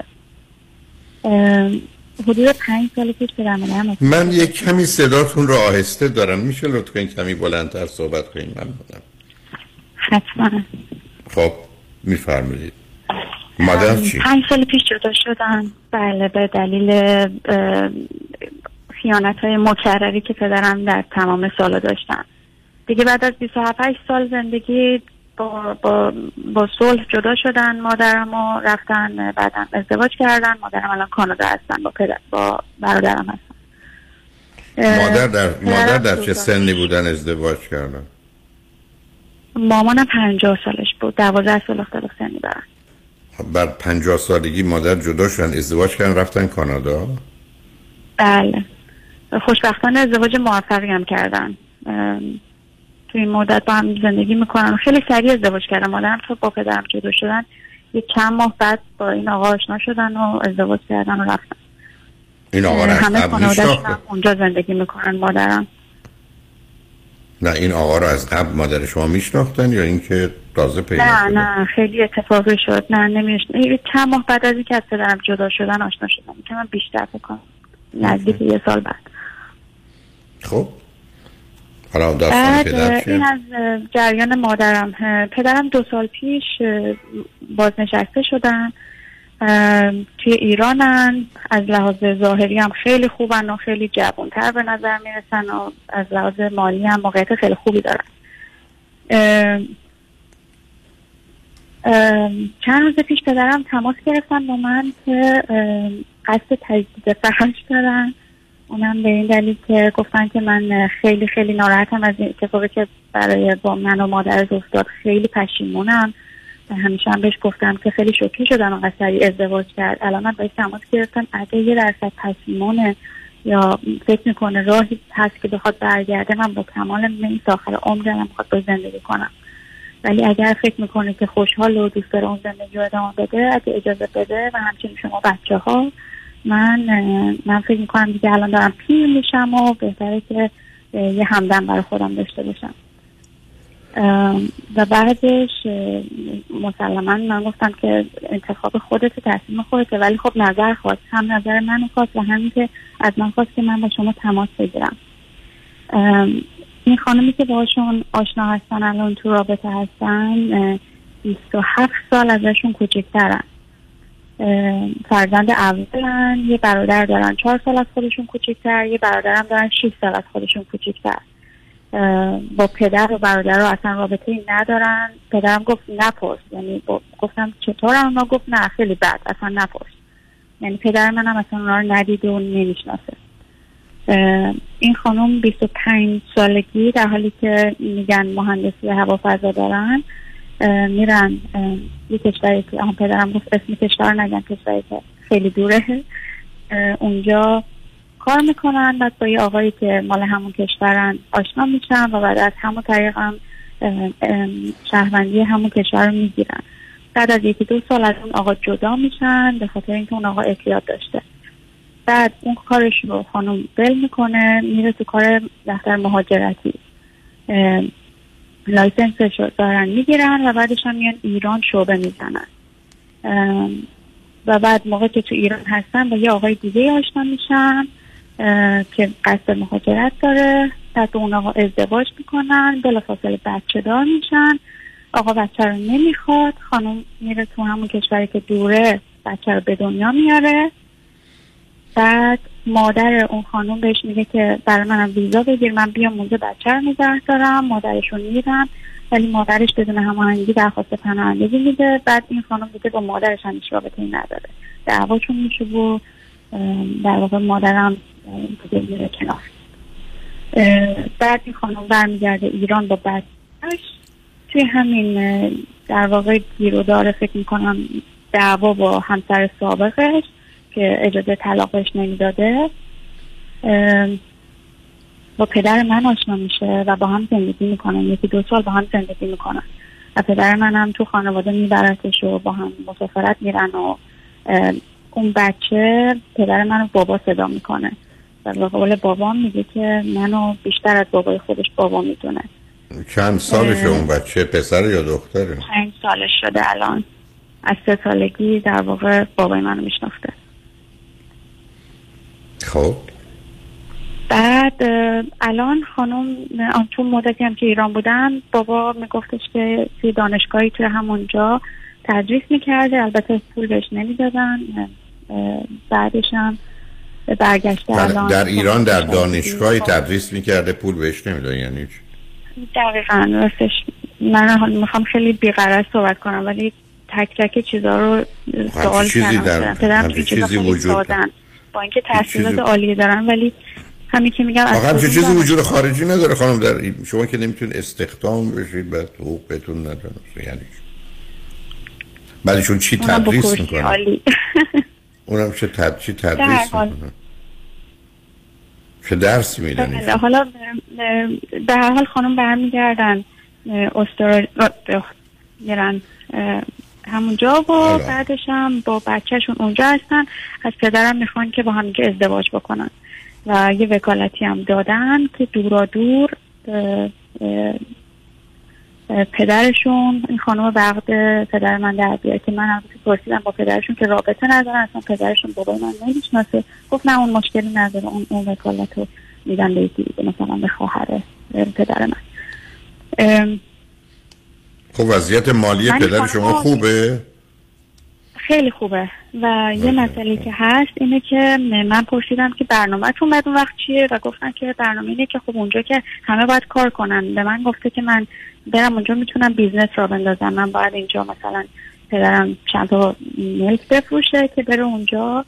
حدود پنج سال پیش پدرم من یک کمی صداتون رو آهسته دارم. میشه لطفا این کمی بلندتر صحبت کنیم؟ من بودم. حتما. خب میفرمایید. مادر چی؟ پنج سال پیش جدا شدن. بله به دلیل خیانت های مکرری که پدرم در تمام سالا داشتن. دیگه بعد از 27 سال زندگی با, با, با صلح جدا شدن مادرم و رفتن بعدم ازدواج کردن. مادرم الان کانادا هستن با پدر با برادرم هستن. مادر در مادر در چه سنی بودن ازدواج کردن؟ مامانم پنجاه سالش بود. دوازده سال اختلاف سنی خب، بر پنجاه سالگی مادر جدا شدن ازدواج کردن رفتن کانادا؟ بله. خوشبختانه ازدواج موفقی هم کردن. تو این مدت با هم زندگی می‌کنن. خیلی سریع ازدواج کردم مادرم تو با پدرم جدا شدن. یه چند ماه بعد با این آقا آشنا شدن و ازدواج کردن و رفتن. این آقا همه خانواده‌شون اونجا زندگی می‌کنن مادرم. نه این آقا رو از قبل مادر شما میشناختن یا اینکه تازه پیدا نه نه خیلی اتفاقی شد. نه نمیشن چند ماه بعد از اینکه از پدرم جدا شدن آشنا شدن. که من بیشتر بکنم نزدیک یه سال بعد. خب بعد این از جریان مادرم. پدرم دو سال پیش بازنشسته شدن. توی ایرانن. از لحاظ ظاهری هم خیلی خوبن و خیلی جوانتر به نظر می‌رسن و از لحاظ مالی هم موقعیت خیلی خوبی دارن. چند روز پیش پدرم تماس گرفتن با من که قصد تجدید فحش دارن. اونم به این دلیل که گفتن که من خیلی خیلی ناراحتم از این اتفاقی که برای با من و مادر افتاد. خیلی پشیمونم. همیشه هم بهش گفتم که خیلی شوکه شدم و سریع ازدواج کرد. الان من باید تماس گرفتن اگه یه درصد پشیمونه یا فکر می‌کنه راهی هست که بخواد برگرده من با کمال میل آخر عمرم بخواد به زندگی کنم. ولی اگر فکر می‌کنه که خوشحال و دوست داره اون زندگی رو ادامه بده اگه اجازه بده و همچنین شما بچه ها من من فکر می‌کنم دیگه الان دارم پیر میشم و بهتره که یه همدم برای خودم داشته باشم. و بعدش مسلما من گفتم که انتخاب خودت تصمیم خودته ولی خب نظر خواست. هم نظر من خواست و همین که از من خواست که من با شما تماس بگیرم. این خانمی که باشون آشنا هستن الان تو رابطه هستن 27 سال ازشون کوچکترن. فرزند اولن یه برادر دارن چهار سال از خودشون کوچکتر یه برادرم دارن 6 سال از خودشون کوچکتر. با پدر و برادر رو اصلا رابطه ای ندارن. پدرم گفت نپرس. یعنی گفتم چطور؟ اونا گفت نه خیلی بد. اصلا نپرس. یعنی پدر منم اصلا اونا رو ندید و نمی‌شناسه. این خانم 25 سالگی در حالی که میگن مهندسی هوافضا دارن. میرن یه کشوری که آن پدرم گفت اسم کشور نگن کشوری که خیلی دوره. اونجا کار می‌کنن بعد با یه آقایی که مال همون کشورن آشنا میشن و بعد از همون طریق هم شهروندی همون کشور رو می‌گیرن. بعد از یکی دو سال از اون آقا جدا میشن به خاطر اینکه اون آقا اعتیاد داشته. بعد اون کارش رو خانم بل می‌کنه میره تو کار دفتر مهاجرتی. لایسنسش رو دارن می‌گیرن و بعدش هم میان ایران شعبه می‌زنن. و بعد موقع که تو ایران هستن با یه آقای دیگه آشنا میشن که قصد مهاجرت داره. بعد اون آقا ازدواج می‌کنن بلافاصله بچه دار میشن. آقا بچه رو نمی‌خواد خانم میره تو همون کشوری که دوره بچه رو به دنیا میاره. بعد مادر اون خانم بهش میگه که برای منم ویزا بگیر من بیام اونجا بچه رو نگه دارم مادرشون میرم ولی مادرش بدون هماهنگی درخواست پناهندگی میده. بعد این خانم دیگه با مادرش هم هیچ رابطه نداره. دعواشون میشه و در واقع مادرم دیگه میره کنار. بعد این خانم برمیگرده ایران با بچهش توی همین در واقع گیر داره فکر می‌کنم دعوا با همسر سابقش. که اجازه طلاقش نمی‌داده با پدر من آشنا میشه و با هم زندگی می‌کنن یکی دو سال با هم زندگی می‌کنن و پدر منم تو خانواده میبرتش و با هم مسافرت میرن و اون بچه پدر منو بابا صدا می‌کنه. و به قول بابام میگه که منو بیشتر از بابای خودش بابا می‌دونه. چند سالش اون بچه؟ پسر یا دختره؟ پنج سالش شده الان. از سه سالگی در واقع بابای منو میشناخته. خب. بعد الان خانم تو مدتی هم که ایران بودن بابا میگفتش که توی دانشگاهی توی همونجا تدریس می‌کرده البته پول بهش نمی‌دادن بعدش هم برگشته در, الان. در ایران در دانشگاهی تدریس می‌کرده پول بهش نمی‌دادن یعنی دقیقا راستش. من می‌خوام خیلی بیقرار صحبت کنم ولی تک تک چیزا رو سوال کردم. در چیزی وجود با اینکه تحصیلات عالی دارن ولی همین که میگم واقعا چه چیزی وجود خارجی نداره خانم در شما که نمیتون استخدام بشید بعد حقوق بهتون ندارن یعنی بعدشون چی تدریس می‌کنن اونم چه تد... چی تدریس می‌کنن چه درسی میدن حالا به هر حال خانم برمیگردن استرالیا میرن همونجا و بعدش هم با بچهشون اونجا هستن. از پدرم می‌خوان که با هم ازدواج بکنن. و یه وکالتی هم دادن که دورا دور پدرشون این خانم وقت پدر من در بیاد که من هم پرسیدم با پدرشون که رابطه ندارن اصلا پدرشون بابای من نمی‌شناسه. گفت نه اون مشکلی نداره. اون اون وکالت رو میدن به مثلا به خواهر پدر من. خب وضعیت مالی پدر شما خوبه؟ خیلی خوبه. و یه مسئله که هست اینه که من پرسیدم که برنامهتون بعد اون وقت چیه و گفتن که برنامه اینه که خب اونجا که همه باید کار کنن. به من گفته که من برم اونجا می‌تونم business راه بندازم. من باید اینجا مثلا پدرم چند تا ملک بفروشه که بره اونجا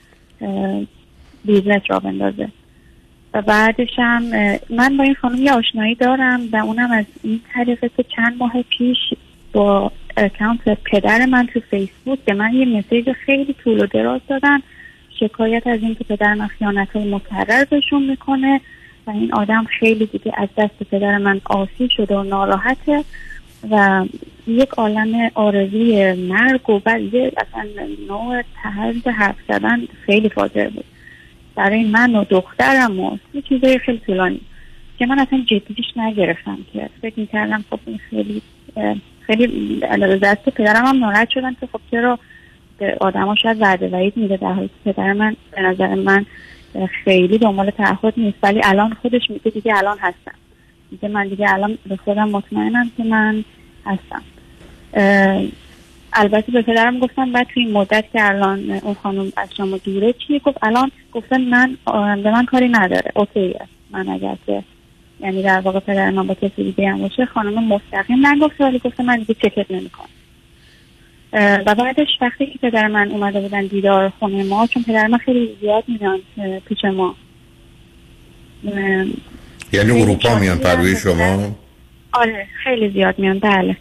business راه بندازه. و بعدش هم من با این خانم یه آشنایی دارم و اونم از این طریقه که چند ماه پیش با account پدر من تو فیسبوک به من یه message خیلی طول و دراز دادن. شکایت از اینکه پدر من خیانت های مکرر بهشون می‌کنه و این آدم خیلی دیگه از دست پدر من عاصی شده و ناراحته و یک عالم آرزوی مرگ و بعد یه اصلا نوع تحرز حرف زدن خیلی فاجعه بود. برای من و دخترم و یه چیزای خیلی طولانی. که من اصلا جدیش نگرفتم که فکر می‌کردم خب این خیلی خیلی دست پدرم هم ناراحت شدن که خب چرا به آدم شاید وعده وعید میده در حالی پدر من به نظر من خیلی دنبال تعهد نیست ولی الان خودش میگه دیگه الان هستم. دیگه من دیگه الان به خودم مطمئنم که من هستم. البته به پدرم گفتم بعد توی این مدت که الان اون خانم از شما دوره چیه گفت الان گفتن من به من کاری نداره. اوکیه من اگر که یعنی در واقع پدر من با کسی دیگه هم باشه خانم مستقیم نگفته ولی گفته من دیگه چکت نمی‌کنم و بعدش وقتی که پدر من اومده بودن دیدار خونه ما چون پدر من خیلی زیاد میان پیش ما. یعنی اروپا میان پروی شما؟ آره خیلی زیاد میان بله.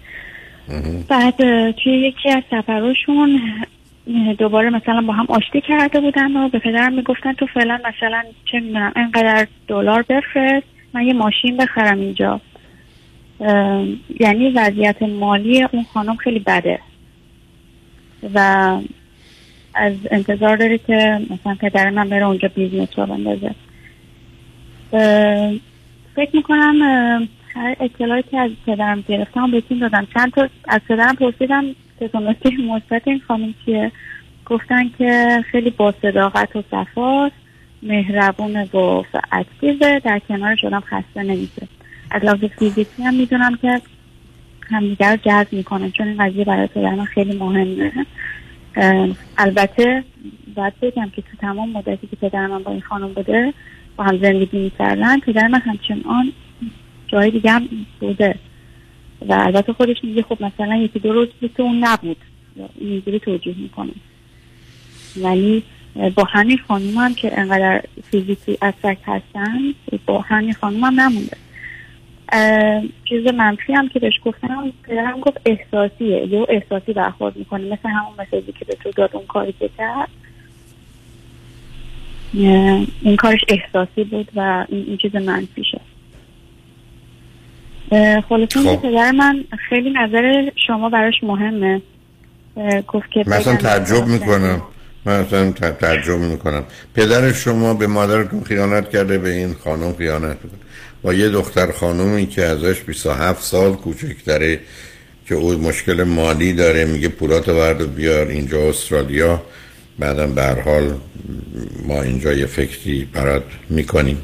بعد توی یکی از سفرشون دوباره مثلا با هم آشتی کرده بودن و به پدرم می‌گفتن تو فعلا مثلا چه می‌دونم اینقدر دلار بفرست. من یه ماشین بخرم اینجا. یعنی وضعیت مالی اون خانم خیلی بده. و از انتظار داره که مثلا پدر من بره اونجا business راه بندازه. فکر می‌کنم هر اطلاعی که از پدرم گرفتم بهتون دادم. چند تا از پدرم پرسیدم نکته مثبت این خانم چیه. گفتن که خیلی با صداقت و صفاست مهربون و active ه در کنارشم خسته نمیشه. از لحاظ فیزیکی هم می‌دونم که همدیگر جذب می‌کنه چون این قضیه برای پدر من خیلی مهمه. البته باید بگم که تو تمام مدتی که پدر من با این خانم بوده با هم زندگی می‌کردن پدر من همچنان جای دیگه هم بوده. و البته خودش میگه خب مثلا یکی دو روز که اون نبود. اینجوری توجیه می‌کنه ولی با همین خانوم هم که انقدر فیزیکی افکت هستن با همین خانوم هم نمونده چیز منفی هم که بهش گفتم پدرم گفت احساسیه. یه احساسی برخورد می‌کنه مثل همون مسیجی که به تو داد اون کاری که کرد. این کارش احساسی بود و این, این چیز منفیشه. خلاصه خب. پدر من خیلی نظر شما براش مهمه. گفت که مثلا تعجب می‌کنم. من اصلا تعجب می‌کنم. پدر شما به مادرتون خیانت کرده به این خانم خیانت کرده با یه دختر خانومی که ازش 27 سال کوچکتره که او مشکل مالی داره میگه پولات ورد بیار اینجا استرالیا. بعدم به حال ما اینجا یه فکری برات می‌کنیم.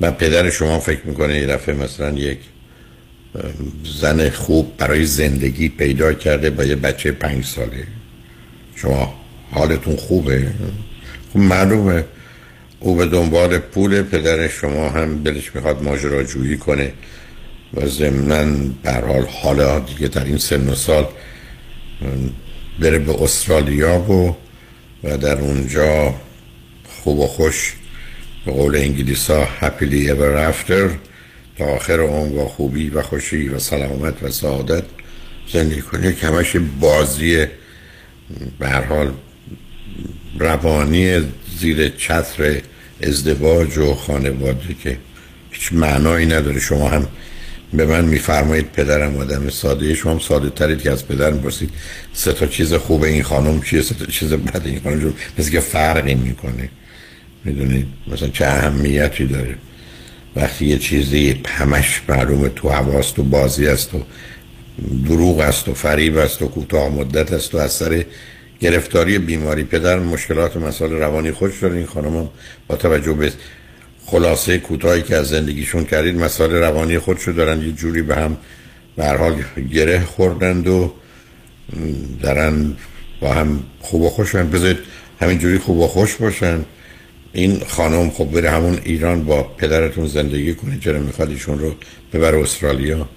و پدر شما فکر می‌کنه یه دفعه مثلا یک زن خوب برای زندگی پیدا کرده با یه بچه پنج ساله. شما حالتون خوبه؟ خب معلومه. او به دنبال پول پدر شما هم بلش می‌خواد ماجراجویی کنه و ضمنا حال حالا دیگه در این سن و سال بره به استرالیا و و در اونجا خوب و خوش به قول انگلیس ها happily ever after تا آخر اون با خوبی و خوشی و سلامت و سعادت زندگی کنه. کمش بازی به حال روانی زیر چتر ازدواج و خانواده که هیچ معنایی نداره. شما هم به من میفرمایید پدرم آدم ساده. شما هم ساده ترید که از پدر می‌پرسید سه تا چیز خوبه این خانم چیه سه تا چیز بد این خانم. جو مثل که فرقی می‌کنه. می‌دونید؟ مثلا چه اهمیتی داره. وقتی یه چیزی همش معلومه تو حواست و بازی است و دروغ است و فریب است و کوتاه مدت است و اثر گرفتاری بیماری پدر مشکلات و مسائل روانی خودش داره این خانم هم با توجه به خلاصه کوتاهی که از زندگیشون کردید مسائل روانی خودشو دارن یه جوری به هم به گره خوردند و دارن با هم خوب و خوشن بذارید همین جوری خوب و خوش باشن. این خانم خب بره همون ایران با پدرتون زندگی کنه. چرا می‌خواد ایشون رو ببره استرالیا؟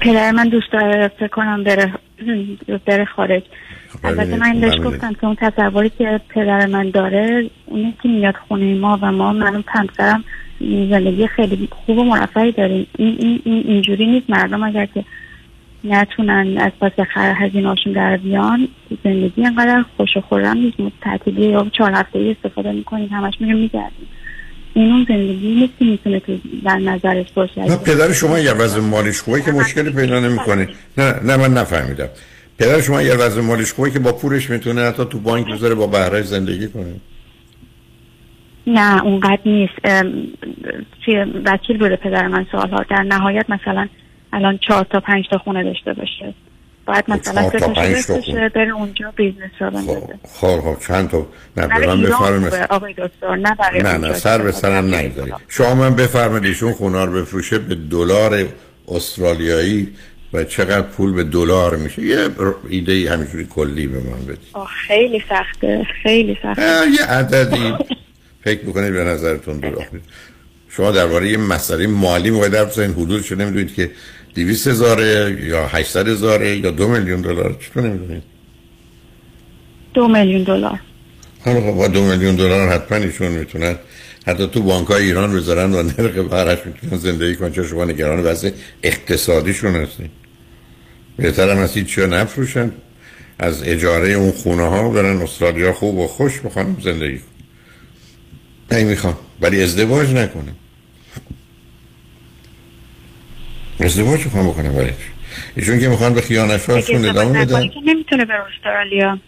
پدر من دوست داره فکر کنم بره بره خارج. خب، البته من بهش گفتم که اون تصوری که پدر من داره اونه که میاد خونه ما و ما منو پمسرم زندگی خیلی خوب و مرفعی داریم. این, این, این اینجوری نیست. مردم اگر که نتونن از پاس خر هزینهاشون در بیان زندگی اینقدر خوش و خورم نیست. تعطیلی یا چهار هفته استفاده می‌کنیم همش میگه میگردیم. این اون زندگی نیست که می‌تونه تو در نظرش باشه. نه پدر شما یه وضع مالیش خوبه که مشکلی پیدا نمی‌کنه. نه نه من نفهمیدم. پدر شما یه وضع مالیش خوبه که با پولش می‌تونه حتی تو بانک بذاره با بهره زندگی کنه. نه اونقدر نیست. توی وکیل بوده پدر من سوال در نهایت مثلا الان چهار تا پنج تا خونه داشته باشه. باید خب، مثلا سه بشه بره اونجا business رو بندازه خب خب چند تا؟ نه من بفرمایید. آقای دکتر نه برای نه نه سر به سرم نگذارید شما من بفرمایید ایشون خونه رو بفروشه به دلار استرالیایی و چقدر پول به دلار میشه. یه ایده ای همینجوری کلی به من بدید. خیلی سخته خیلی سخته. یه عددی. فکر می‌کنید به نظرتون درست شما درباره یه مسئله مالی موقع در این حدودش نمی‌دونید که 200 هزاره یا 800 هزاره یا دو میلیون دلار چطور نمی‌دونید دو میلیون دلار. حالا خب با دو میلیون دلار حتما ایشون می‌تونن. حتی تو بانک های ایران بذارن و نرخ بهرش می‌تونن زندگی کنن چه شما نگران وضع اقتصادیشون هستین بهتر هم هستید چیا نفروشن. از اجاره اون خونه ها برن استرالیا خوب و خوش بخوان زندگی کن نه می‌خوام ولی ازدواج نکنم ازدواج می‌خوام بکنم ولی ایشون که می‌خوان به خیانشاشون ادامه بدن نمی‌تونه به استرالیا.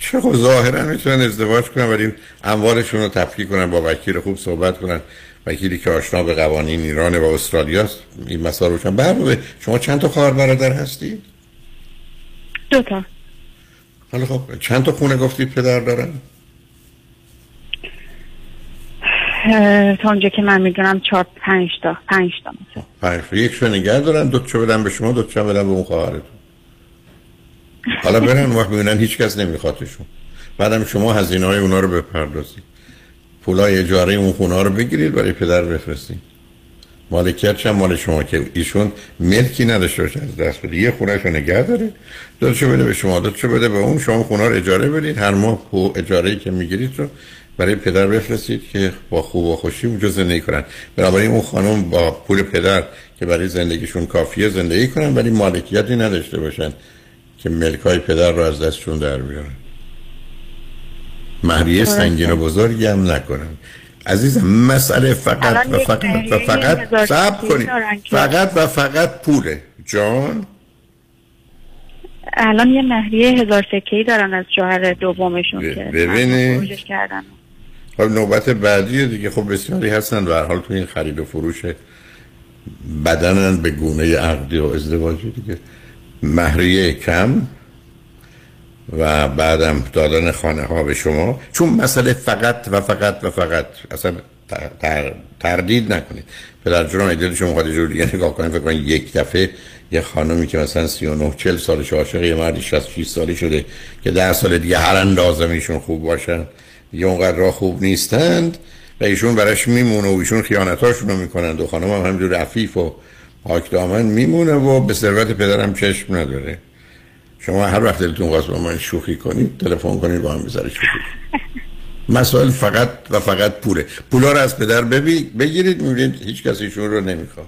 چه خب ظاهرا می‌تونن ازدواج کنن ولی اموالشون رو تفکیک کنن با وکیل خوب صحبت کنن. وکیلی که آشنا به قوانین ایران و استرالیاست این مسائل روشن برنامه شما چند تا خواهر برادر هستی؟ دو تا. حالا خب چند تا خونه گفتید پدر دارن؟ تا اونجا که من می‌دونم چهار پنج تا پنج تا تا. یک نگه دارن دو تا بدن به شما دو تا بدن به اون خواهرتون. حالا برن وقت می‌بینن هیچ کس نمیخوادشون بعدم شما هزینه های اونا رو بپردازید پولای اجاره اون خونه رو بگیرید برای پدر بفرستید مالکیت چند مال شما که ایشون ملکی نداشته باشه از دست بده. یه خونه رو نگه داره بده به شما دو بده به اون. شما خونه رو اجاره بدید. هر ماه اجاره که می‌گیرید رو برای پدر بفرستید که با خوب و خوشی اونجا زندگی کنن. بنابراین اون خانم با پول پدر که برای زندگیشون کافیه زندگی کنن ولی مالکیتی نداشته باشن که ملک های پدر رو از دستشون در بیارن. مهریه سنگین و بزرگی هم نکنن. عزیزم مسئله فقط و فقط و فقط صبر کنید. فقط و فقط پوله. جان؟ الان یه مهریه هزار سکهی دارن از جوهر دومشون که ببینید. خب نوبت بعدی دیگه خب بسیاری هستن و حال تو این خرید و فروش بدنن به گونه عقدی و ازدواجی دیگه. مهریه کم و بعدم دادن خانه ها به شما. چون مسئله فقط و فقط و فقط اصلا تردید نکنید. پدر جون دل شما خواهد جور دیگه نگاه کنید فکر کنید یک دفعه یه خانمی که مثلا 39 40 سالش عاشق یه مردی 66 سالی شده که ده سال دیگه هر اندازه میشون خوب باشن. دیگه اونقدر را خوب نیستند و ایشون براش میمونه و ایشون خیانتاشون رو می‌کنند و خانم هم همجور عفیف و پاک دامن میمونه و به ثروت پدرم چشم نداره. شما هر وقت دلتون خواست با من شوخی کنید تلفن کنید با هم بذاره شوخی مسائل فقط و فقط پوله. پولا رو از پدر بگیرید می‌بینید هیچ کسی ایشون رو نمی‌خواد.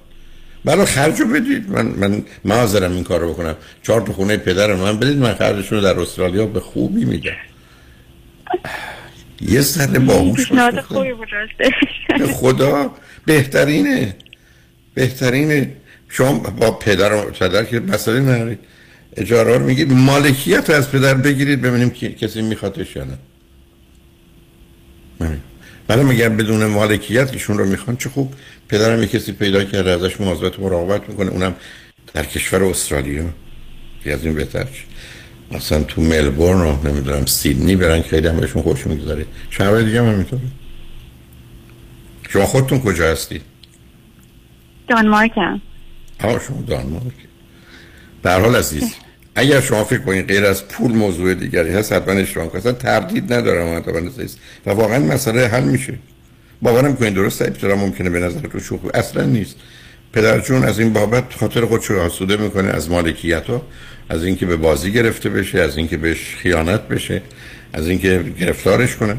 بلا خرجو بدید. من من معذرم این کار رو بکنم. چهار تا خونه پدر من بدید من خرجشون رو در استرالیا به خوبی میدم. یه ذره باهوش خدا بهترینه. بهترینه. شما با پدر و پدر که مسئله ندارید اجاره رو میگید مالکیت رو از پدر بگیرید ببینیم که کسی میخوادش یا نه. ولی میگم بدون مالکیت ایشون رو می‌خوان چه خوب. پدرم یه کسی پیدا کرده ازش مواظبت مراقبت می‌کنه. اونم در کشور استرالیا. یه از این بهتر مثلا تو ملبورن رو نمی‌دونم سیدنی برن خیلی هم بهشون خوش می‌گذاره شهر دیگه هم همینطوره شما خودتون کجا هستی؟ دانمارک هم آه شما دانمارک. در حال عزیز اگر شما فکر کنید غیر از پول موضوع دیگری هست حتما اشتباه کنید تردید ندارم و واقعا مسئله حل میشه. باورم کنید درسته؟ ابتدا ممکنه به نظر تو شوخی اصلا نیست. پدر جون از این بابت خاطر خودش آسوده می‌کنه از مالکیت ها از اینکه به بازی گرفته بشه از اینکه بهش خیانت بشه از اینکه گرفتارش کنه.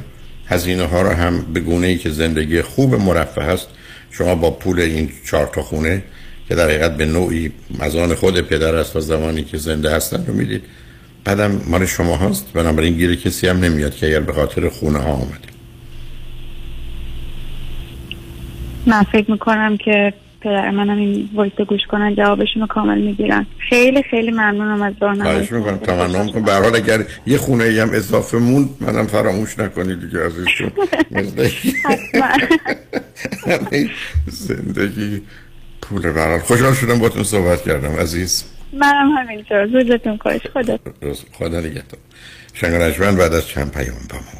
هزینه ها رو هم به گونه ای که زندگی خوب مرفه هست. شما با پول این چهار تا خونه که در حقیقت به نوعی مزان خود پدر است و زمانی که زنده هستن رو می‌دید. بعدم مال شما هست بنابراین گیر کسی هم نمیاد که اگر به خاطر خونه ها آمده. من فکر می‌کنم که پدر منم این voice گوش کنن جوابشون رو کامل می‌گیرن. خیلی خیلی ممنونم از راهنمایی خواهش می‌کنم تمنا می‌کنم به حال اگر یه خونه ای هم اضافه موند منم فراموش نکنید دیگه عزیزشون. زندگی. پول برحال خوشحال شدم باتون صحبت کردم عزیز. منم همینطور. روزتون خوش. خدا. خدا نگهدار. شنگ بعد از چند پیام با ما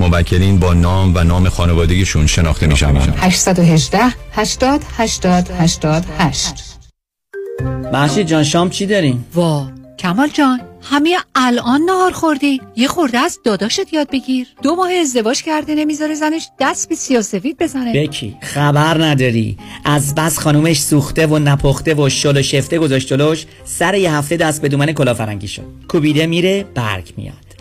موکلین با نام و نام خانوادگیشون شناخته می شوند 818 80 80 88 محشید جان شام چی داریم؟ وا کمال جان همه الان نهار خوردی. یه خورده از داداشت یاد بگیر. دو ماه ازدواج کرده نمی‌ذاره زنش دست به سیاسفید بزنه. بکی خبر نداری. از بس خانومش سوخته و نپخته و شل و شفته گذاشت جلوش سر یه هفته دست به دومن کلافرنگی شد. کوبیده میره برگ میاد.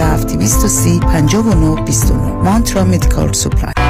47 230 59 29 Mantra Medical Supply.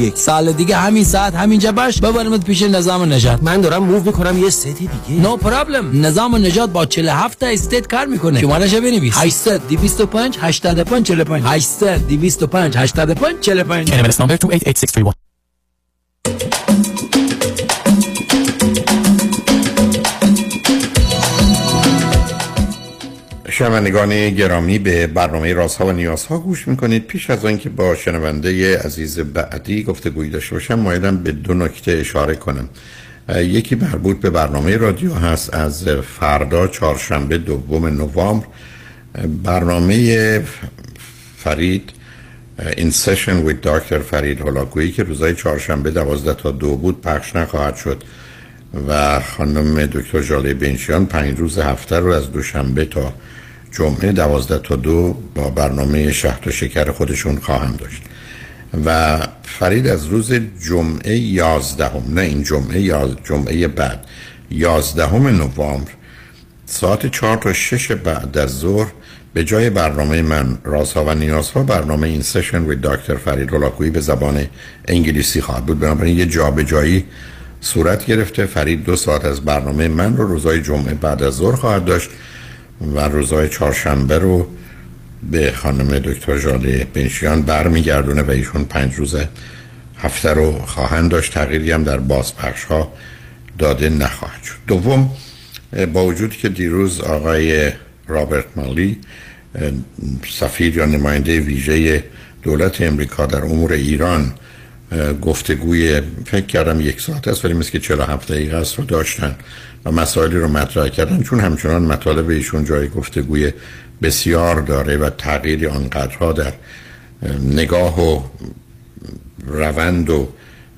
سال دیگه همین ساعت همینجا باش. ببرمت پیش نظام نجات. من دارم موو می‌کنم یه ستی دیگه. نو no پرابلم نظام نجات با 47 تا استیت کار می‌کنه. شمارهش بنویس؟ 800 225 85 45 800 225 85 45 NMLS number 288631 شنوندگان گرامی به برنامه رازها و نیازها گوش می‌کنید. پیش از آنکه با شنونده عزیز بعدی گفتگویی داشته باشم مایلم به دو نکته اشاره کنم. یکی مربوط به برنامه رادیو هست از فردا چهارشنبه دوم نوامبر. برنامه فرید این سشن ویت دکتر فرید هلاکویی که روزهای چهارشنبه دوازده تا دو بود پخش نخواهد شد. و خانم دکتر جاله بنشیان پنج روز هفته رو از دوشنبه تا جمعه دوازده تا دو با برنامه شهر و شکر خودشون خواهم داشت. و فرید از روز جمعه یازدهم نه این جمعه یاز جمعه بعد یازدهم نوامبر ساعت چهار تا شش بعد از ظهر به جای برنامه من رازها و نیازها برنامه این سشن و دکتر فرید رولاکویی به زبان انگلیسی خواهد بود. بنابراین یه جابجایی صورت گرفته. فرید دو ساعت از برنامه من رو روزهای جمعه بعد از ظهر خواهد داشت. و روزهای چهارشنبه رو به خانم دکتر جاله بنشیان برمیگردونه و ایشون پنج روز هفته رو خواهند داشت. تغییری هم در بازپخش ها داده نخواهد شد. دوم با وجودی که دیروز آقای رابرت مالی سفیر یا نماینده ویژه دولت امریکا در امور ایران گفتگوی فکر کردم یک ساعت است ولی مثل که 47 دقیقه است رو داشتن. و مسائلی رو مطرح کردن چون همچنان مطالب ایشون جای گفتگوی بسیار داره و تغییری آنقدرها در نگاه و روند و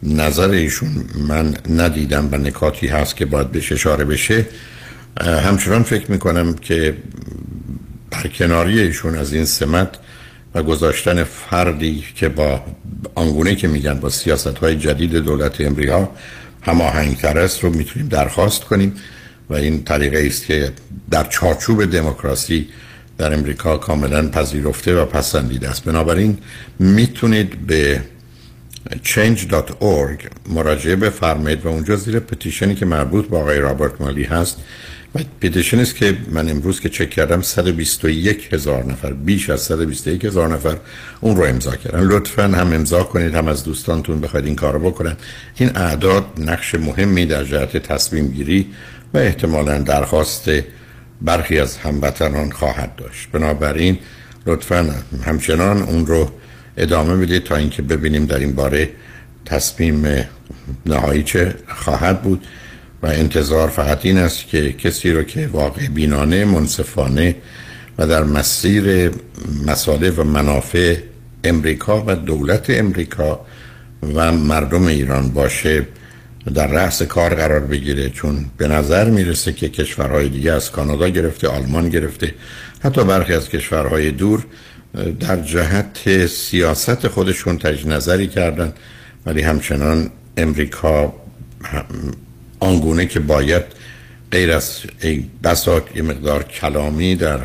نظر ایشون من ندیدم و نکاتی هست که باید بهش اشاره بشه. همچنان فکر می‌کنم که برکناری ایشون از این سمت و گذاشتن فردی که با آنگونه که میگن با سیاست های جدید دولت امریکا هماهنگتر است رو می‌تونیم درخواست کنیم و این طریقه است که در چارچوب دموکراسی در امریکا کاملا پذیرفته و پسندیده است. بنابراین می‌تونید به change.org مراجعه بفرمایید و اونجا زیر پتیشنی که مربوط به آقای رابرت مالی هست و پتیشن است که من امروز که چک کردم 121 هزار نفر بیش از 121 هزار نفر اون رو امضا کردن. لطفا هم امضا کنید هم از دوستانتون بخواید این کارو بکنن. این اعداد نقش مهمی در جهت تصمیم گیری و احتمالا درخواست برخی از هموطنان خواهد داشت. بنابراین لطفا همچنان اون رو ادامه بدید تا اینکه ببینیم در این باره تصمیم نهایی چه خواهد بود. و انتظار فقط این است که کسی رو که واقع بینانه منصفانه و در مسیر مساله و منافع امریکا و دولت امریکا و مردم ایران باشه در رأس کار قرار بگیره. چون به نظر می‌رسه که کشورهای دیگه از کانادا گرفته آلمان گرفته حتی برخی از کشورهای دور در جهت سیاست خودشون تجدید نظری کردن. ولی همچنان امریکا آنگونه که باید غیر از بساط یه مقدار کلامی در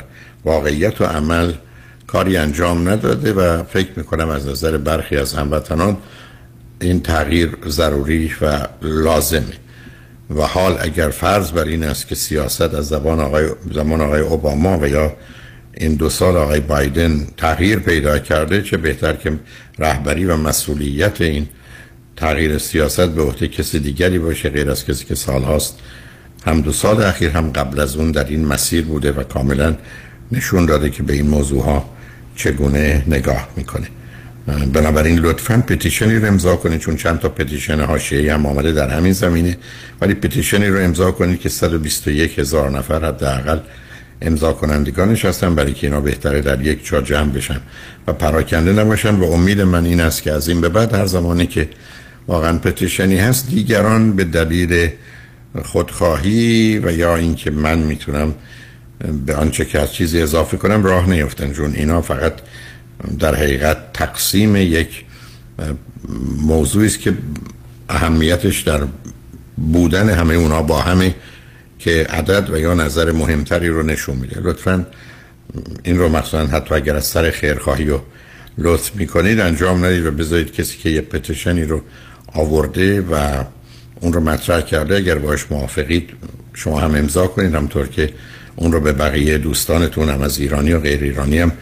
واقعیت و عمل کاری انجام نداده و فکر می‌کنم از نظر برخی از هموطنان این تغییر ضروری و لازمه. و حال اگر فرض بر این است که سیاست از زبان آقای زمان آقای اوباما و یا این دو سال آقای بایدن تغییر پیدا کرده چه بهتر که رهبری و مسئولیت این تغییر سیاست به عهده کسی دیگری باشه غیر از کسی که سالهاست هم دو سال اخیر هم قبل از اون در این مسیر بوده و کاملا نشون داده که به این موضوع ها چگونه نگاه می‌کنه. بنابراین لطفا پتیشنی رو امضا کنید چون چند تا پتیشن حاشیه‌ای هم آمده در همین زمینه. ولی پتیشنی رو امضا کنید که 121 هزار نفر حداقل امضا کنندگانش هستم برای که اینا بهتره در یک جا جمع بشن و پراکنده نباشن. و امید من این است که از این به بعد هر زمانی که واقعا پتیشنی هست. دیگران به دلیل خودخواهی و یا اینکه من می‌تونم به آنچه که از چیزی اضافه کنم راه نیفتن. چون اینا فقط در حقیقت تقسیم یک موضوعی است که اهمیتش در بودن همه اونا با همه که عدد و یا نظر مهمتری رو نشون میده. لطفا این رو مثلا حتی اگر از سر خیرخواهی و لطف می‌کنید انجام ندید و بذارید کسی که یه پتیشنی رو آورده و اون رو مطرح کرده. اگر باش موافقید شما هم امضا کنید همطور که اون رو به بقیه دوستانتون هم از ایرانی و غیر ایرانی هم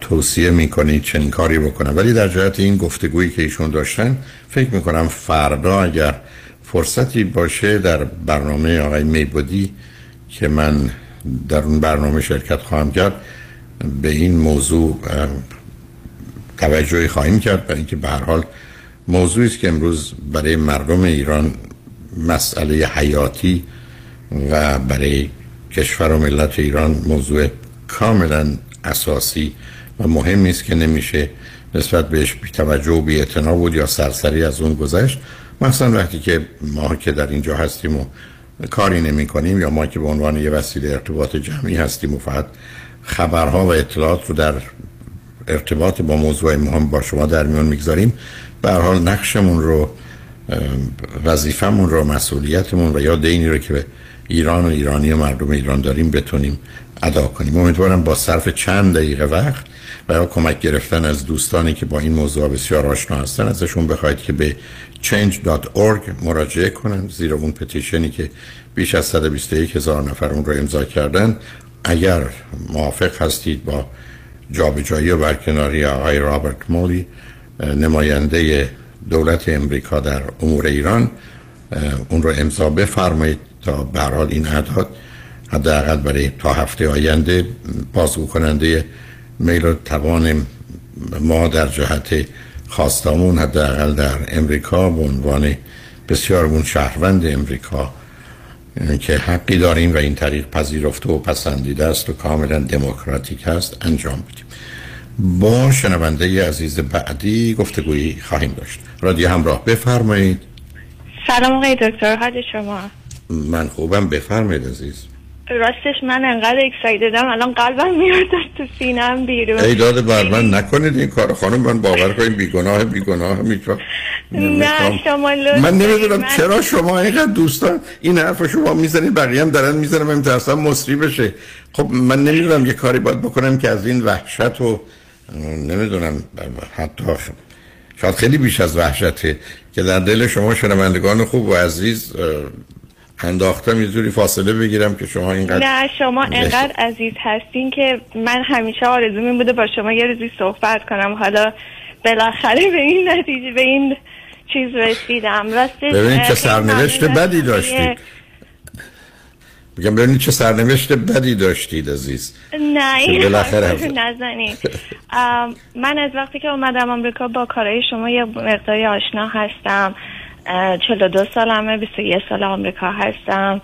توصیه می‌کنید چنین کاری بکنم ولی در جهت این گفتگویی که ایشون داشتن فکر می‌کنم فردا اگر فرصتی باشه در برنامه آقای میبودی که من در اون برنامه شرکت خواهم کرد به این موضوع توجهی خواهیم کرد. برای اینکه به هر حال موضوعی است که امروز برای مردم ایران مسئله حیاتی و برای کشور و ملت ایران موضوع کاملا اساسی و مهمی است که نمیشه نسبت بهش بی توجه و بی بود یا سرسری از اون گذشت. مثلا وقتی که ما که در اینجا هستیم و کاری نمی کنیم یا ما که به عنوان یه وسیله ارتباط جمعی هستیم و فقط خبرها و اطلاعات رو در ارتباط با موضوع مهم با شما در میون می‌گذاریم به حال نقشمون رو وظیفمون رو مسئولیتمون و یا دینی رو که به ایران و ایرانی و مردم ایران داریم بتونیم ادا کنیم. امیدوارم با صرف چند دقیقه وقت و یا کمک گرفتن از دوستانی که با این موضوع بسیار آشنا هستن ازشون بخواید که به change.org مراجعه کنن. زیر اون پتیشنی که بیش از 121 هزار نفر اون رو امضا کردن. اگر موافق هستید با جابجایی و برکناری آقای رابرت مولی نماینده دولت امریکا در امور ایران اون رو امضا بفرمایید تا برحال این اعداد حداقل برای تا هفته آینده بازگو کننده میل و توان ما در جهت خواستامون حداقل در امریکا به عنوان بسیار اون شهروند امریکا که حقی داریم و این طریق پذیرفته و پسندیده است و کاملا دموکراتیک است انجام بدیم. با شنونده عزیز بعدی گفتگویی خواهیم داشت. رادیو همراه بفرمایید. سلام آقای دکتر حال شما؟ من خوبم بفرمایید عزیز. راستش من انقدر اکسایددم الان قلبم میاد تو سینم بیرون. ای داده بر من نکنید این کار خانم من باور کنید بیگناه بیگناه می‌تونم نه شما من نمی‌دونم چرا شما اینقدر دوستان این حرف شما می‌زنید بقیه هم دارن می‌زنم من میترسم مصری بشه. خب من نمی‌دونم یه کاری باید بکنم که از این وحشت و نمی‌دونم حتی شاید خیلی بیش از وحشته که در دل شما شنوندگان خوب و عزیز انداختم یه جوری فاصله بگیرم که شما اینقدر نه شما اینقدر عزیز هستین که من همیشه آرزوم این بوده با شما یه روزی صحبت کنم. حالا بالاخره به این نتیجه به این چیز رسیدم. راستش ببینید چه سرنوشت بدی داشتید بگم ببینید چه سرنوشت بدی داشتید عزیز. نه این نزنید. من از وقتی که اومدم آمریکا با کارهای شما یه مقداری آشنا هستم. 42 سالمه 21 سال آمریکا هستم.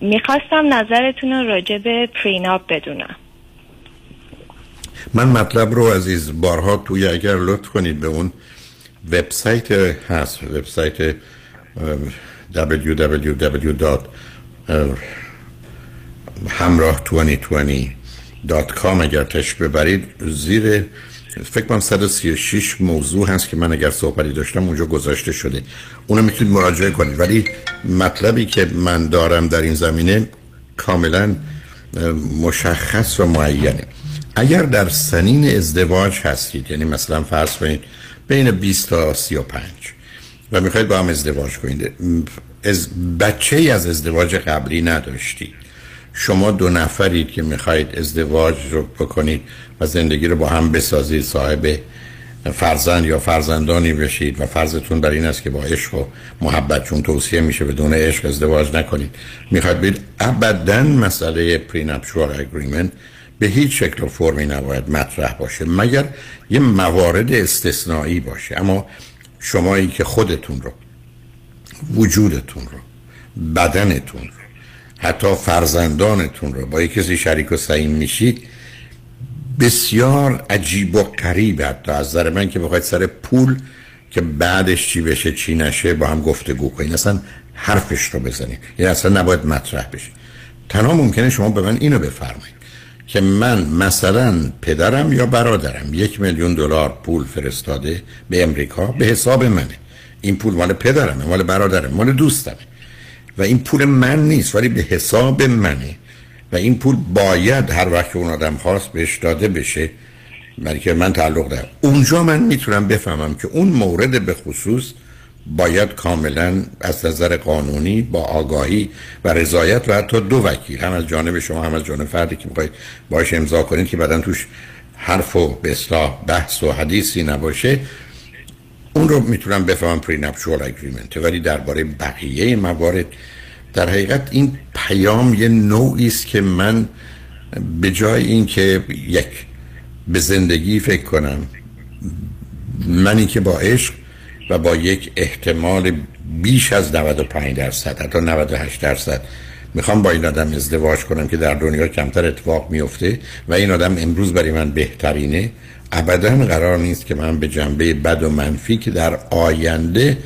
می‌خواستم نظرتون رو راجع به پریناپ بدونم. من مطلب رو عزیز بارها توی اگر لطف کنید به اون وبسایت هست وبسایت www.hamrah2020.com اگر تش ببرید زیر فکر کنم 136 موضوع هست که من اگر صحبتی داشتم اونجا گذاشته شده. اونو می‌تونید مراجعه کنید. ولی مطلبی که من دارم در این زمینه کاملا مشخص و معینه. اگر در سنین ازدواج هستید یعنی مثلا فرض کنید بین 20 تا 35 و می‌خواید با هم ازدواج کنید از بچه ای از ازدواج قبلی نداشتید. شما دو نفرید که می‌خواید ازدواج رو بکنید و زندگی رو با هم بسازید صاحب فرزند یا فرزندانی بشید و فرضتون بر این است که با عشق و محبت چون توصیه میشه بدون عشق ازدواج نکنید. می‌خواد بید ابدا مسئله پرینپشوال اگریمنت به هیچ شکل و فرمی نباید مطرح باشه مگر یه موارد استثنایی باشه. اما شمایی که خودتون رو وجودتون رو بدنتون رو حتی فرزندانتون رو. با یک کسی شریک و سعیم میشید بسیار عجیب و قریب حتی. از نظر من که بخواید سر پول که بعدش چی بشه چی نشه با هم گفتگو کنید اصلا حرفش رو بزنید یعنی اصلا نباید مطرح بشه. تنها ممکنه شما به من اینو بفرمایید که من مثلا پدرم یا برادرم یک میلیون دلار پول فرستاده به امریکا به حساب منه. این پول مال پدرمه مال برادرم مال دوستمه. و این پول من نیست ولی به حساب منه. و این پول باید هر وقت اون آدم خواست بهش داده بشه. که من تعلق دارم. اونجا من می‌تونم بفهمم که اون مورد به خصوص باید کاملا از نظر قانونی با آگاهی و رضایت و حتی دو وکیل هم از جانب شما هم از جانب فردی که می‌خواید باش امضا کنید که بعدا توش حرف و اصلاح بحث و حدیثی نباشه. اون رو می‌تونم بفهمم پرینپشوال اگریمنت ولی درباره بقیه موارد در حقیقت این پیام یه نوعی است که من به جای اینکه یک به زندگی فکر کنم منی که با عشق و با یک احتمال بیش از 95 درصد حتی 98 درصد می‌خوام با این آدم ازدواج کنم که در دنیا کمتر اتفاق میفته و این آدم امروز برای من بهترینه. ابدا قرار نیست که من به جنبه بد و منفی که در آینده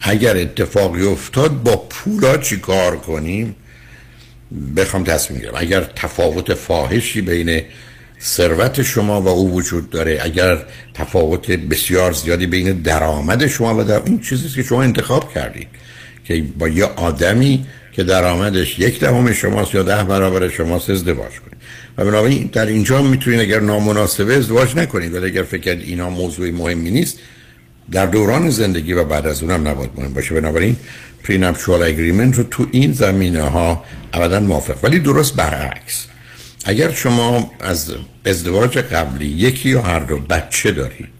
اگر اتفاقی افتاد با پولا چی کار کنیم؟ بخوام تصمیم گیرم اگر تفاوت فاحشی بین ثروت شما و او وجود داره اگر تفاوت بسیار زیادی بین درآمد شما و در این چیزی که شما انتخاب کردید که با یه آدمی که درآمدش یک دهم شماست یا ده برابر شماست ازدواج کنید. و بنابراین در اینجا می‌تونید اگر نامناسبه ازدواج نکنید ولی اگر فکر کرد اینا موضوع مهمی نیست در دوران زندگی و بعد از اونم نباید مهم باشه. بنابراین پرینپشوال اگریمنت رو تو این زمینه ها ابدا موافق. ولی درست برعکس. اگر شما از ازدواج قبلی یکی یا هر دو بچه دارید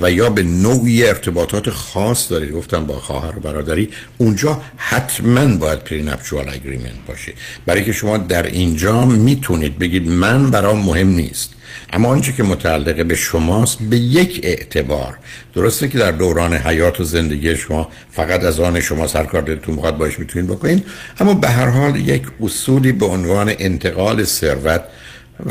و یا به نوعی ارتباطات خاص دارید. گفتم با خواهر و برادری. اونجا حتما باید پرینپچوال اگریمنت باشه. برای که شما در اینجا می‌تونید بگید من برام مهم نیست. اما آنچه که متعلق به شماست به یک اعتبار. درسته که در دوران حیات و زندگی شما فقط از آن شما سرکار دلتون می‌خواد باش می‌تونید بکنید. اما به هر حال یک اصولی به عنوان انتقال ثروت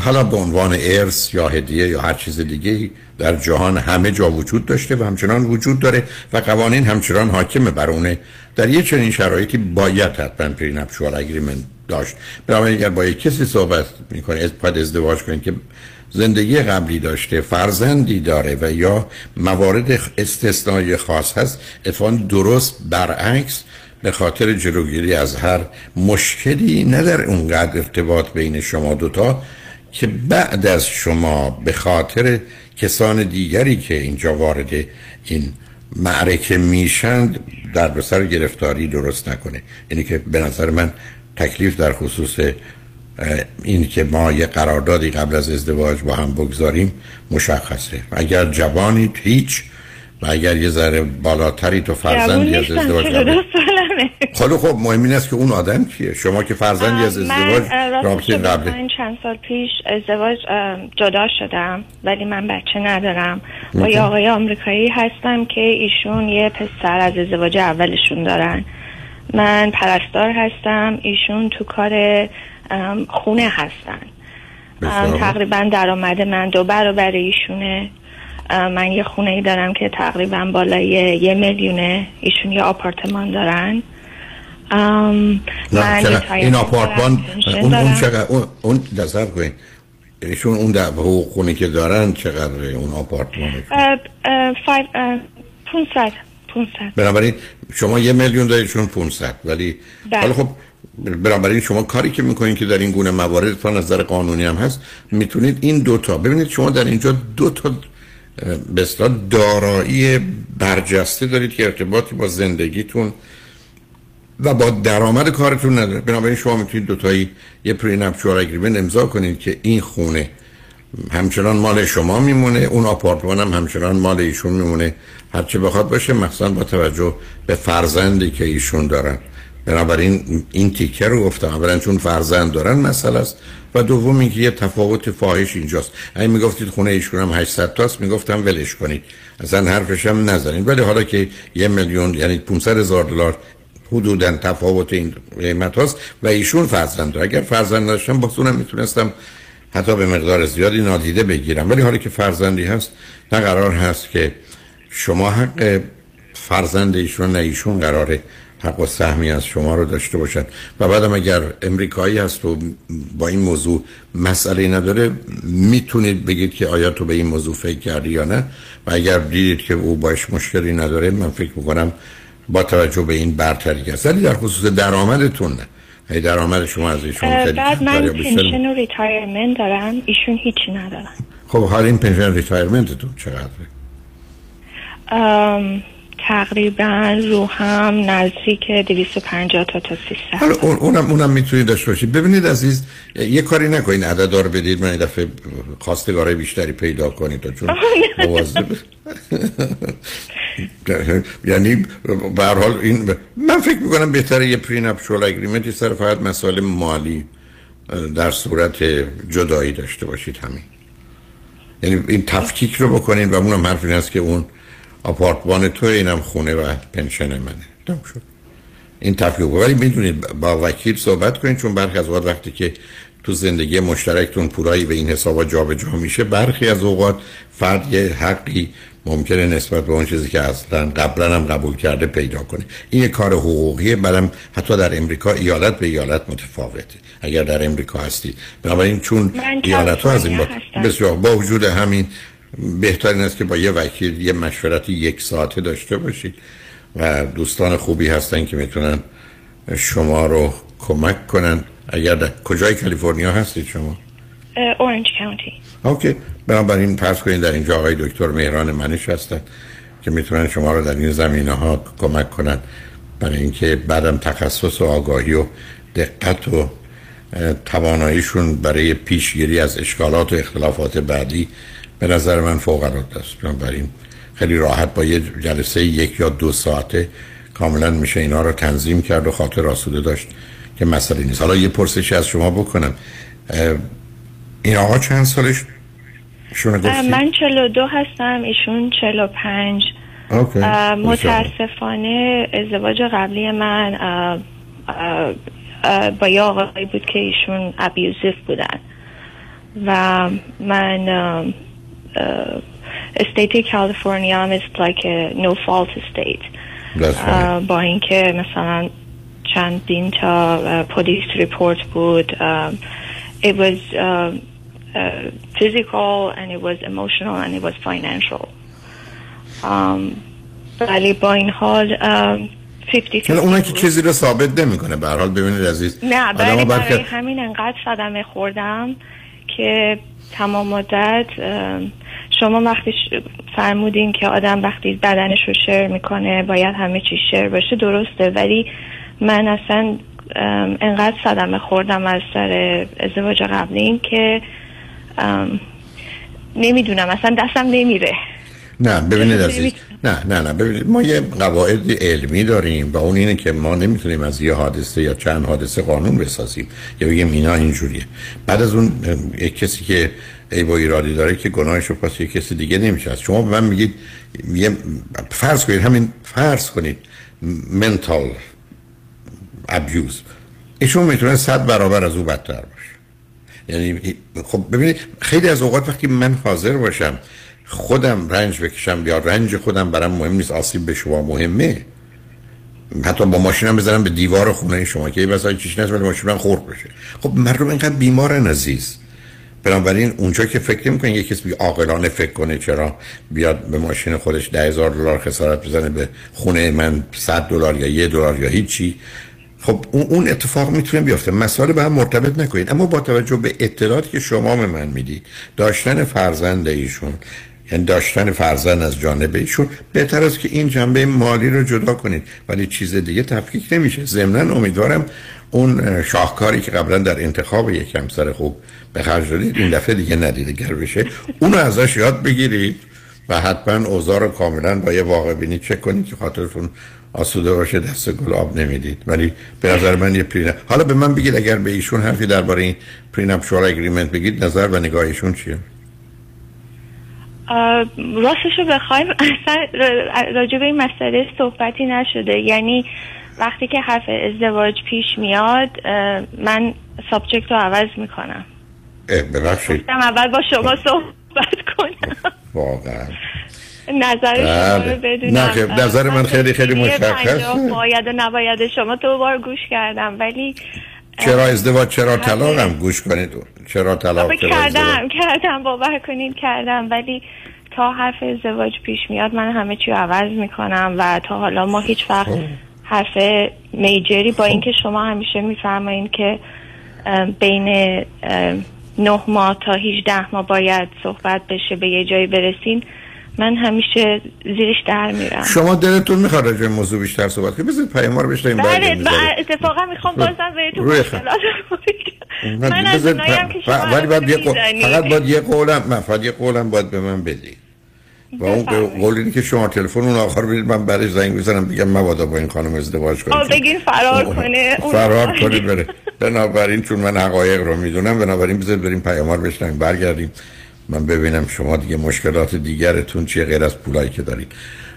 حالا به عنوان ارث یا هدیه یا هر چیز دیگه در جهان همه جا وجود داشته و همچنان وجود داره و قوانین همچنان حاکمه بر اونه. در یه چنین شرایطی باید حتما پرینپشوال اگریمنت داشت. برای اگر با یک کسی صحبت می‌کنه باید ازدواج کنید که زندگی قبلی داشته فرزندی داره و یا موارد استثنایی خاص هست اتفاقا درست برعکس به خاطر جلوگیری از هر مشکلی نه در اونقدر ارتباط بین شما دوتا که بعد از شما به خاطر کسان دیگری که اینجا وارد این معرکه میشند در بسر گرفتاری درست نکنه. یعنی که به نظر من تکلیف در خصوص این که ما یه قراردادی قبل از ازدواج با هم بگذاریم مشخصه. اگر جوانید هیچ و اگر یه ذره بالاتری تو فرزندی از ازدواج خب خب مهم این است که اون آدم کیه؟ شما که فرزندی از ازدواج رابطه قبل من چند سال پیش ازدواج جدا شدم ولی من بچه ندارم. با یه آقای آمریکایی هستم که ایشون یه پسر از ازدواج اولشون دارن. من پرستار هستم ایشون تو کار خونه هستن. تقریبا درآمد من دو برابر ایشونه. من یه خونه ای دارم که تقریبا بالای یه میلیونه ایشون یه آپارتمان دارن. من این آپارتمان اون, اون چقدر اون, اون دستر کنید ایشون اون در خونه که دارن چقدر اون آپارتمان 500 بنابراین شما یه میلیون داریشون 500 ولی بله. حالا خب بنابراین شما کاری که می‌کنید که در این گونه موارد تا نظر قانونی هم هست می‌تونید این دوتا ببینید شما در اینجا دو تا به دارایی برجسته دارید که ارتباطی با زندگیتون و با درآمد کارتون نداره. بنابراین شما می‌تونید دوتایی یه پرینپچوال اگریمنت امضا کنید که این خونه همچنان مال شما میمونه اون آپارتمان هم همچنان مال ایشون میمونه. هرچه بخواد باشه مثلا با توجه به فرزندی که ایشون دارن. بنابراین این تیکه رو گفتم. اولا چون فرزند دارن مسئله است و دوم اینکه یه تفاوت فاحش اینجاست. اگه می‌گفتید خونه ایشون هم 800 تاست می‌گفتم ولش کنید. اصلا حرفش هم نزنید. ولی حالا که یه میلیون یعنی 500 هزار دلار حدودا تفاوت این قیمت هاست و ایشون فرزند اگر فرزند داشتم با اونم می‌تونستم حتی به مقدار زیادی نادیده بگیرم. ولی حالی که فرزندی هست نه قرار هست که شما حق فرزند ایشون نه ایشون قراره حق و سهمی از شما رو داشته باشد. و بعدم اگر امریکایی هست و با این موضوع مسئله نداره می‌تونید بگید که آیا تو به این موضوع فکر کردی یا نه. و اگر دیدید که او باش مشکلی نداره من فکر می‌کنم با توجه به این برتری هست ولی در خصوص درآمدتون نه. ای درآمد شما از ایشون بعد من pension و retirement دارم ایشون هیچی ندارم خب حال این pension retirement تون چقدره؟ تقریبا رو هم نزدیک 250 تا تا 300 حالا اون اونم اونم می‌تونید داشته باشید. ببینید عزیز یه کاری نکنین عدد رو بدید من این دفعه خواستگاره بیشتری پیدا کنید تا چون مواظب یعنی به حال این من فکر می‌کنم بهتره یه پرین شول اگریمنتی سر فقط مسائل مالی در صورت جدایی داشته باشید همین. یعنی این تفکیک رو بکنین و اونم حرف این است که اون آپارتمان تو اینم خونه و پنشن منه. دم شد. این تفکیک ولی می‌دونید با وکیل صحبت کنید چون برخی از اوقات وقتی که تو زندگی مشترکتون پورایی به این حسابا جابجا میشه برخی از اوقات فرد یه حقی ممکنه نسبت به اون چیزی که اصلا قبلا هم قبول کرده پیدا کنه. این کار حقوقیه برم حتی در امریکا ایالت به ایالت متفاوته. اگر در امریکا هستی. بنابراین چون ایالت ها از این با بسیار با وجود همین بهترین است که با یه وکیل یه مشورت یک ساعته داشته باشید و دوستان خوبی هستن که می‌تونن شما رو کمک کنن. اگر در کجای کالیفرنیا هستید شما؟ اورنج کانتی اوکی. بنابراین پرس کنید در اینجا آقای دکتر مهران منش هستن که می‌تونن شما رو در این زمینه ها کمک کنن. برای اینکه بعدم تخصص و آگاهی و دقت و تواناییشون برای پیشگیری از اشکالات و اختلافات بعدی به نظر من فوق العاده است. بنابراین خیلی راحت با یه جلسه یک یا دو ساعته کاملا میشه اینا رو تنظیم کرد و خاطر آسوده داشت که مسئله نیست. حالا یه پرسشی از شما بکنم. این آقا چند سالش؟ شونه گفتی؟ من 42 هستم ایشون 45 متاسفانه ازدواج قبلی من با یه آقایی بود که ایشون ابیوزیف بودن. و من state کالیفرنیا هم is like a no fault state با اینکه مثلا چندین تا police report بود it was uh, uh, physical and it was emotional and it was financial. Um, ولی با این حال اونا که چیزی رو ثابت نمی‌کنه به حال ببینید عزیز. نه برای, برای همین انقدر صدمه خوردم که تمام مدت شما وقتی فرمودین که آدم وقتی بدنش رو شیر می‌کنه باید همه چی شیر باشه درسته. ولی من اصلا انقدر صدمه خوردم از سر ازدواج قبلی که نمی‌دونم اصلا دستم نمیره. نه ببینید عزیز. نه نه نه ببینید. ما یه قواعد علمی داریم و اون اینه که ما نمی‌تونیم از یه حادثه یا چند حادثه قانون بسازیم یا بگیم اینا اینجوریه. بعد از اون کسی که ای با ایرادی داره که گناهش رو پاس یک کسی دیگه نمیشه شما به من میگید یه فرض کنید همین فرض کنید منتال ابیوز ایشون می‌تونه صد برابر از او بدتر باشه. یعنی خب ببینید خیلی از اوقات وقتی من حاضر باشم خودم رنج بکشم یا رنج خودم برام مهم نیست آسیب به شما مهمه. حتی با ماشینم بزنم به دیوار خونه شما که یه چیش نست ولی ماشینم خورد بشه. خب مردم اینقدر بیمارن عزیز. بنابراین اونجا که فکر نمی‌کنه یه کسی عاقلانه فکر کنه چرا بیاد به ماشین خودش ده هزار دلار خسارت بزنه به خونه من 100 دلار یا یه دلار یا هیچی. خب اون اتفاق می‌تونه بیفته. مسائل به هم مرتبط نکنید. اما با توجه به اطلاعاتی که شما به من می‌دید داشتن فرزند ایشون یعنی داشتن فرزند از جانب ایشون بهتر است که این جنبه مالی رو جدا کنید. ولی چیز دیگه تفکیک نمیشه. ضمنا امیدوارم اون شاهکاری که قبلا در انتخاب یک همسر خوب به خرج دادید این دفعه دیگه ندیده گر بشه. اونو ازش یاد بگیرید و حتما اوضاع رو کاملا با یه واقع بینی چک کنید که خاطرتون آسوده باشه دست گلاب نمی‌دید. ولی به نظر من یه پرین حالا به من بگید اگر به ایشون حرفی درباره این پرینپ شورا اگریمنت بگید نظر و نگاه ایشون چیه؟ راستش رو بخوایم اصلا راجع به این مسئله صحبتی نشده. یعنی وقتی که حرف ازدواج پیش میاد من سابجکت رو عوض می‌کنم. ببخشید. اول با شما صحبت کنم. واقعا. نظر شما رو بدونم. نه نظر من خیلی خیلی مشخص. باید و نباید شما تو بار گوش کردم ولی چرا ازدواج چرا طلاق هم گوش کنید. چرا طلاق کردم کردم باور کنید کردم. ولی تا حرف ازدواج پیش میاد من همه چی عوض می‌کنم و تا حالا ما هیچ وقت خب. حرف میجری با خب. اینکه شما همیشه میفرمایید که بین نه ماه تا 18 ماه باید صحبت بشه به یه جایی برسین من همیشه زیرش در میرم. شما دلتون می‌خواد راجع موضوع بیشتر صحبت کنید؟ بذارید پیام رو بشنویم بله اتفاقا می‌خوام بازم بهتون من از اوناییم که شما فقط باید یه قولم من فقط یه قولم باید به من بدید. و اون قولی که شما تلفن اون آخر بدید من برای زنگ بزنم دیگه مبادا با این خانم ازدواج کنم بگین فرار کنه فرار کنه بره بنابراین چون من حقایق رو می‌دونم بنابراین بذارید بریم پیامار بشنویم برگردیم. من ببینم شما دیگه مشکلات دیگرتون چیه غیر از پولایی که دارید.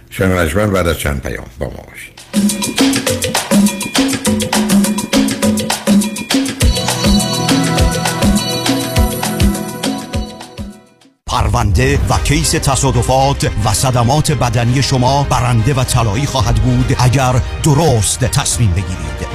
شما بعد از چند پیام با ما باشید. پرونده و case تصادفات و صدمات بدنی شما برنده و طلایی خواهد بود اگر درست تصمیم بگیرید.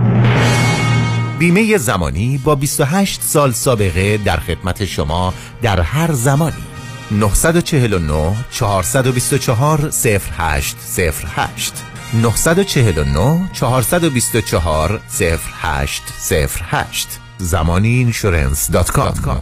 بیمه زمانی با 28 سال سابقه در خدمت شما در هر زمانی. 949 424 0808 949 424 0808 زمانی insurance dot com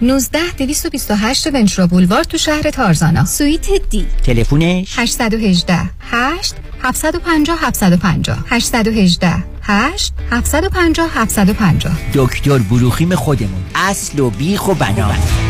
19 228 Ventura بولوار تو شهر تارزانا. suite D. تلفونش 818 8 750 750 818 8 750 750 دکتر بروخیم خودمون. اصل و بیخ و بنا.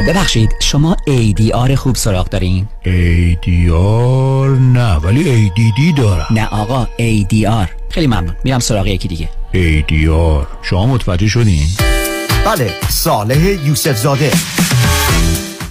ببخشید شما ADR خوب سراغ دارین؟ ADR نه ولی ADD دارم. نه آقا ADR خیلی ممنون میرم سراغ یکی دیگه. ADR شما متوجه شدین؟ بله صالح یوسف زاده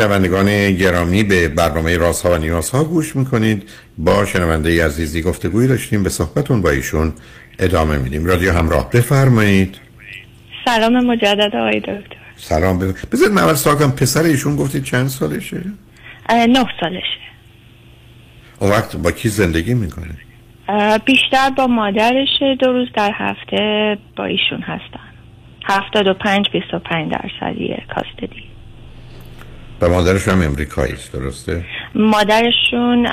شنوندگان گرامی به برنامه رازها و نیازها گوش می‌کنید. با شنونده عزیزی گفتگوی داشتیم به صحبتون با ایشون ادامه میدیم. رادیو همراه بفرمایید. سلام مجدد آقای دکتر. سلام بذارید من اول سوال کنم. پسر ایشون گفتید چند سالشه؟ نه سالشه. اون وقت با کی زندگی می‌کنه؟ بیشتر با مادرشه. دو روز در هفته با ایشون هستن. هفتاد و پنج بیست و پنج درصدیه کاستدی. و مادرشون هم امریکایی است درسته؟ مادرشون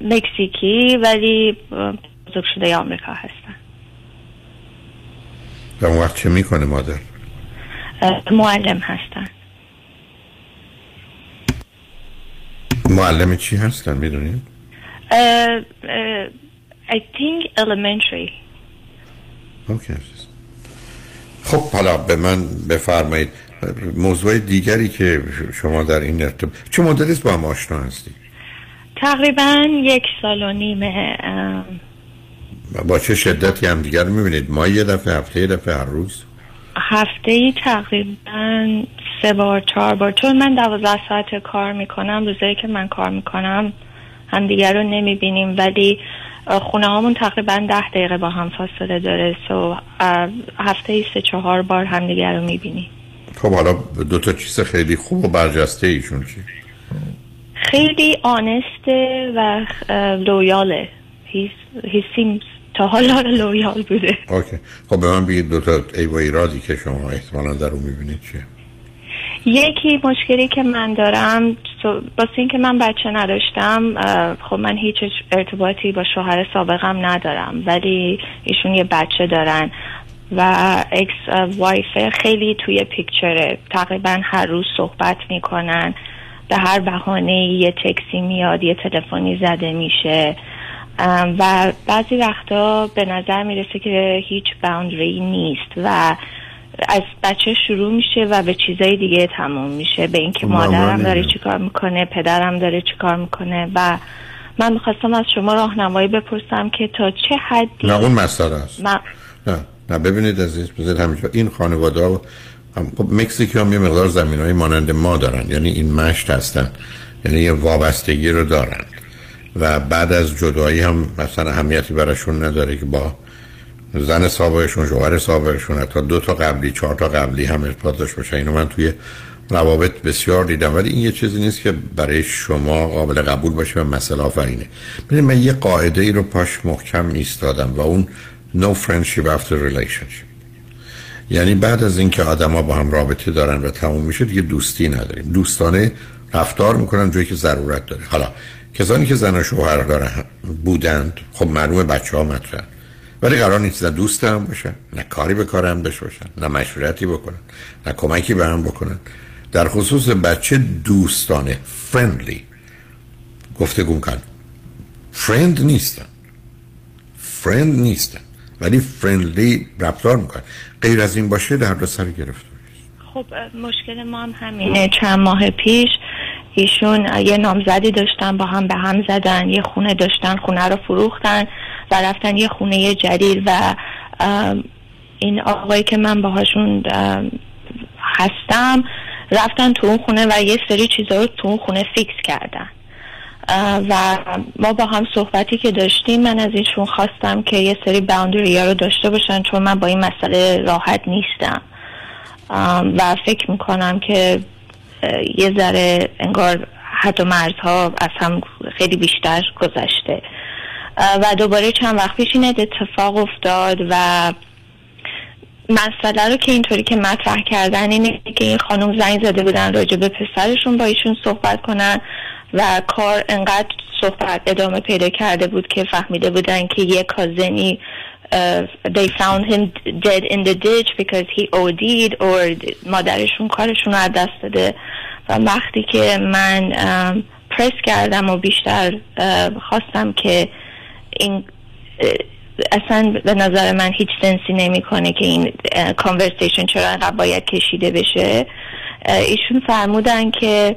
مکزیکی ولی بزرگ شده آمریکا هستن و اون وقت چه می‌کنه مادر؟ معلم هستن معلم چی هستن می‌دونید؟ I think elementary اوکی خب حالا به من بفرمایید موضوع دیگری که شما در این ارتباط چه مدلی با هم آشنا هستید؟ تقریبا یک سال و نیمه با چه شدتی هم دیگر می‌بینید؟ ما یه دفعه هفته یه دفعه هر روز؟ هفته ای تقریبا سه بار چهار بار. چون من دوازده ساعت کار می‌کنم روزایی که من کار می‌کنم هم دیگر رو نمی‌بینیم. ولی خونه هامون تقریبا ده دقیقه با هم فاصله داره. so هفته ای سه چهار بار هم دیگر رو می‌بینیم. خب حالا دو تا چیز خیلی خوب و برجسته ایشون چی؟ خیلی honest ه و loyal ه he seems تا حالا loyal بوده OK خب به من بگید دو تا عیب و ایرادی که شما احتمالا در اون می‌بینید چیه؟ یکی مشکلی که من دارم واسه اینکه من بچه نداشتم خب من هیچ ارتباطی با شوهر سابقم ندارم ولی ایشون یه بچه دارن و اکس وایف خیلی توی پیکچره تقریبا هر روز صحبت می‌کنن. به هر بهانه یه تکسی میاد یه تلفنی زده میشه. و بعضی وقتا به نظر می‌رسه که هیچ باوندری نیست و از بچه شروع میشه و به چیزای دیگه تموم میشه. به اینکه مادرم داره چیکار می‌کنه پدرم داره چیکار می‌کنه و من می‌خواستم از شما راهنمایی بپرسم که تا چه حدی نه اون مسئله است. من... نه. نه ببینید عزیز بذارید همینجا. این خانواده ها خب مکزیکی هم یه مقدار زمین های مانند ما دارن. یعنی این مشت هستن. یعنی یه وابستگی رو دارن. و بعد از جدایی هم مثلا اهمیتی براشون نداره که با زن سابقشون شوهر سابقشون حتی دو تا قبلی چهار تا قبلی هم ارتباط داشت باشه. اینو من توی روابط بسیار دیدم. ولی این یه چیزی نیست که برای شما قابل قبول باشه و مسئله آفرینه. ببینید من یه قاعده ای رو پاش محکم ایستادم و اون no friendship after relationship. یعنی بعد از اینکه آدما با هم رابطه دارن و تموم میشه دیگه دوستی نداریم. دوستانه رفتار می‌کنن جایی که ضرورت داره. حالا کسانی که زن و شوهر دارن بودند خب معلومه بچه ها مطرح ولی قرار نیست نه دوست هم باشن نه کاری به کارم بش باشن نه مشورتی بکنن نه کمکی به هم بکنن. در خصوص بچه دوستانه فرندلی گفتگو کن فرند نیستن. فرند نیستن. ولی فرندلی رفتار می‌کنن غیر از این باشه در سر گرفت خب مشکل ما هم همینه. چند ماه پیش ایشون یه نامزدی داشتن با هم به هم زدن یه خونه داشتن خونه رو فروختن و رفتن یه خونه جدید و این آقایی که من باهاشون هستم رفتن تو اون خونه و یه سری چیزا رو تو اون خونه فیکس کردن. و ما با هم صحبتی که داشتیم من از ایشون خواستم که یه سری باوندری ها رو داشته باشن چون من با این مسئله راحت نیستم. و فکر می‌کنم که یه ذره انگار حد و مرزها از هم خیلی بیشتر گذشته. و دوباره چند وقت پیش این اتفاق افتاد و مسئله رو که اینطوری که مطرح کردن اینه که این خانم زنگ زده بودن راجع به پسرشون با ایشون صحبت کنن. و کار انقدر صحبت ادامه پیدا کرده بود که فهمیده بودن که یه کازنی they found him dead in the ditch because he OD'd or مادرشون کارشون رو دست داده. و وقتی که من پرس کردم و بیشتر خواستم که این اصلا به نظر من هیچ سنسی نمی‌کنه که این کانورسیشن چرا انقدر باید کشیده بشه. ایشون فرمودن که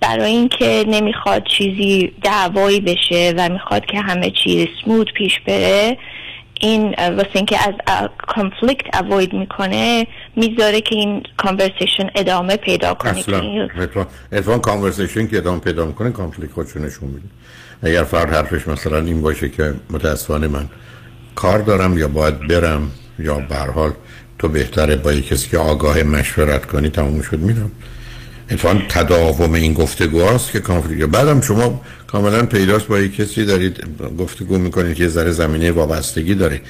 برای اینکه نمی‌خواد چیزی دعوایی بشه و می‌خواد که همه چیز سموت پیش بره این واسه اینکه از conflict avoid می‌کنه می‌ذاره که این conversation ادامه پیدا کنه. اصلا conversation که ادامه پیدا می‌کنه conflict خودشو نشون میده. اگر فرد حرفش مثلا این باشه که متاسفانه من کار دارم یا باید برم یا به حال تو بهتره با کسی که آگاه مشورت کنی تموم شد میرم. اتفاقا تداوم این گفتگو هست که conflict بعدم شما کاملا پیداست با یک کسی دارید گفتگو می‌کنید که یه ذره زمینه وابستگی داره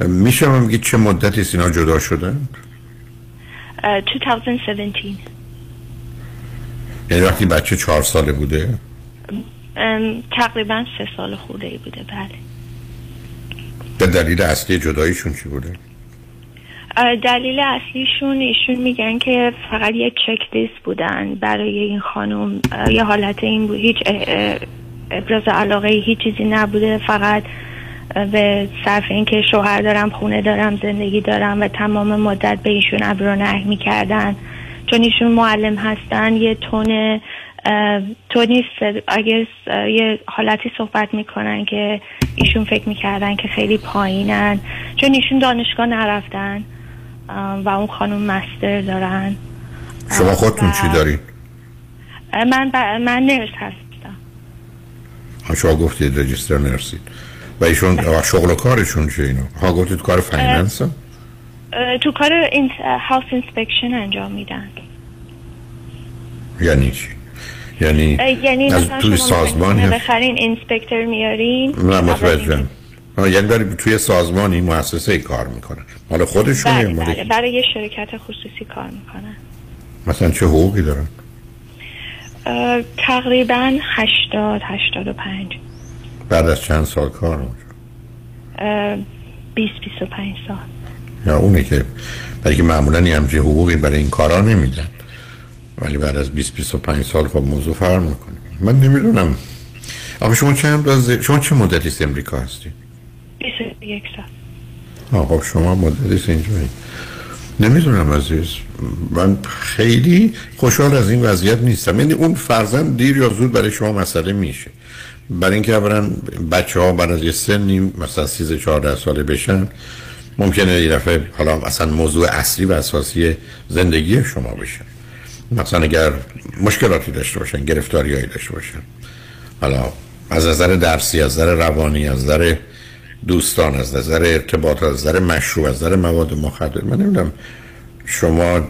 میشه من بگید چه مدتی سینا جدا شدن؟ 2017 یعنی وقتی بچه چهار ساله بوده؟ تقریبا سه سال خورده ای بوده بله. به دلیل اصلی جداییشون چی بوده؟ دلیل اصلیشون ایشون میگن که فقط یک چک لیست بودن. برای این خانم یه حالت این بود هیچ ابراز علاقه هیچ چیزی نبوده. فقط به صرف اینکه شوهر دارم خونه دارم زندگی دارم و تمام مدت به ایشون ابرو نه می‌کردن. چون ایشون معلم هستن یه تون تونی اگر یه حالتی صحبت می‌کنن که ایشون فکر می‌کردن که خیلی پایینن. چون ایشون دانشگاه نرفتن. و اون خانم مستر دارن. شما خودتون چی دارید؟ من من nurse هستم. شما گفتید register nurse ید. و ایشون شغل و کارشون چه اینو؟ ها گفتید کار finance تو کار house inspection انجام میدن. یعنی چی؟ یعنی یعنی از توی سازمان بخرین inspector میارین نه متوجهم. یعنی برای توی سازمانی مؤسسه کار می‌کنن مال خودشون بله بله. برای یه شرکت خصوصی کار می‌کنن مثلا چه حقوقی دارن تقریبا 80 85 بعد از چند سال کار اونجا؟ 20 25 سال. یا اونه که برای که معمولا یه همچه حقوقی برای این کارا نمیدن. ولی بعد از 20 25 سال خب موضوع فرق می‌کنه. من نمی‌دونم. آقا شما چه اندازه شما چه مدتی امریکا هستید 21 سال. خب شما مدتی اینجایی نمی‌دونم عزیز. من خیلی خوشحال از این وضعیت نیستم. یعنی اون فرزن دیر یا زود برای شما مسئله میشه. برای اینکه اولا بچه ها بعد از یه سنی مثلا 13 14 ساله بشن ممکنه یه دفعه حالا اصلا موضوع اصلی و اساسی زندگی شما بشن مثلا اگر مشکلاتی داشته باشن گرفتاریایی داشته باشن. حالا از نظر درسی از نظر روانی از نظر دوستان از نظر ارتباط از نظر مشروع از نظر مواد مخدر. من نمی‌دونم شما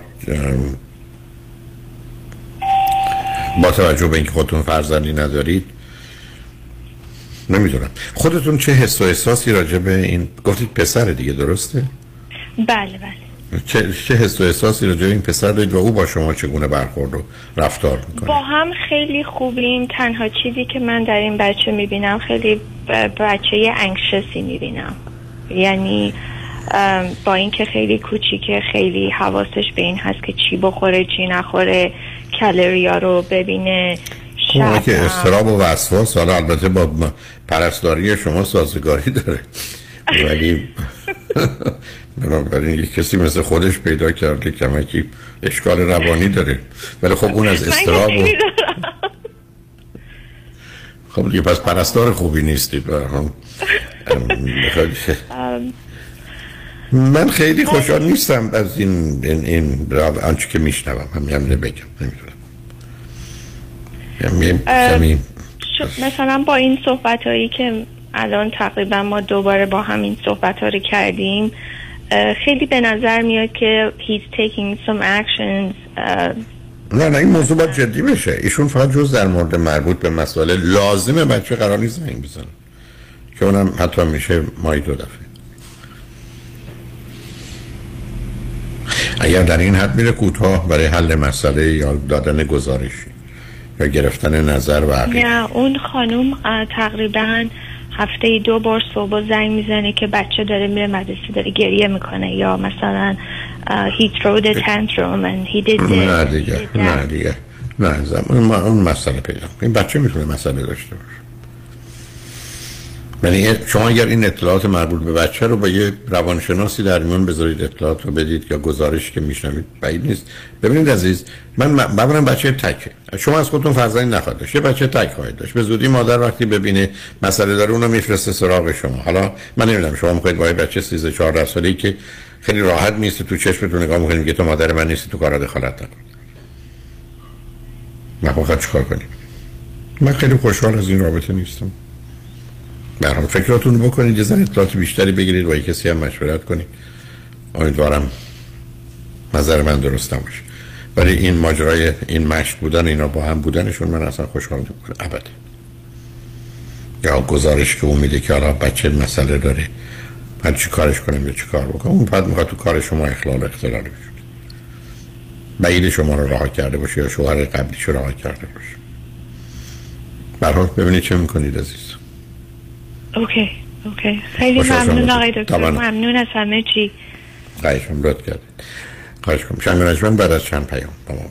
با توجه به اینکه خودتون فرزندی ندارید نمی‌دونم. خودتون چه حس و احساسی راجع به این؟ گفتید پسر دیگه درسته؟ بله بله. چه, چه حس و احساسی رو این پسر دارید و او با شما چگونه برخورد و رفتار می‌کنه؟ با هم خیلی خوبیم. تنها چیزی که من در این بچه می‌بینم خیلی بچه انگشسی می‌بینم. یعنی با اینکه خیلی کوچیکه خیلی حواسش به این هست که چی بخوره چی نخوره کالریا رو ببینه خب که استراب و وسواس. حالا البته با پرستاری شما سازگاری داره. ولی بنابراین یک کسی مثل خودش پیدا کرده کمکی اشکال روانی داره. ولی خب اون از استراب و... خب دیگه پس پرستار خوبی نیستی هم من خیلی خوشحال نیستم از این این, این آنچه که میشنوم. همین هم بگم. نمی‌دونم. مثلا با این صحبت هایی که الان تقریبا ما دوباره با همین صحبت ها رو کردیم. خیلی به نظر میاد که he's taking some actions. نه نه این موضوع باید جدی بشه. ایشون فقط جز در مورد مربوط به مسئله لازم بچه قرار نیست زنگ بزن که اونم حتی میشه مایی دو دفعه. اگر در این حد میره کوتاه برای حل مسئله یا دادن گزارشی یا گرفتن نظر و نه اون خانوم تقریبا هفته دو بار صبح زنگ می‌زنه که بچه داره میره مدرسه داره گریه می‌کنه یا مثلا the tantrum and he did نه دیگه نه دیگه. نه اون مسئله پیدا این بچه می‌تونه مسئله داشته باشه. یعنی شما اگر این اطلاعات مربوط به بچه رو با یه روانشناسی در میون بذارید اطلاعات رو بدید یا گزارش که میشنوید بعید نیست. ببینید عزیز من ببرم بچه تکه. شما از خودتون فرزندی نخواهد داشت یه بچه تک خواهید داشت. به زودی مادر وقتی ببینه مسئله داره اونو میفرسته سراغ شما. حالا من نمی‌دونم شما می‌خواید با بچه 13 14 ساله‌ای که خیلی راحت میسته تو چشمتون نگاه می‌کنید که تو مادر من نیستی تو کارا دخالت نکن. من چیکار کنیم؟ من خیلی خوشحال از این رابطه نیستم. برام فکراتون رو بکنید یه ذره اطلاعات بیشتری بگیرید با کسی هم مشورت کنید. امیدوارم نظر من درست نباشه. ولی این ماجرای این مشت بودن اینا با هم بودنشون من اصلا خوشحال نمی‌کنه ابدا. یا گزارش که اون که حالا بچه مسئله داره من چی کارش کنم یا چی کار بکنم؟ اون بعد می‌خواد تو کار شما اخلال اختلالی بشه. بعید شما رو راه کرده باشه یا شوهر قبلیش رو راه کرده باشه. برحال ببینید چه می‌کنید عزیز. اوکی اوکی. خیلی ممنون آقای دکتر. ممنون از همه چی. خواهشم لطف کردید. خواهش کنم شنگ بعد از چند پیام با ما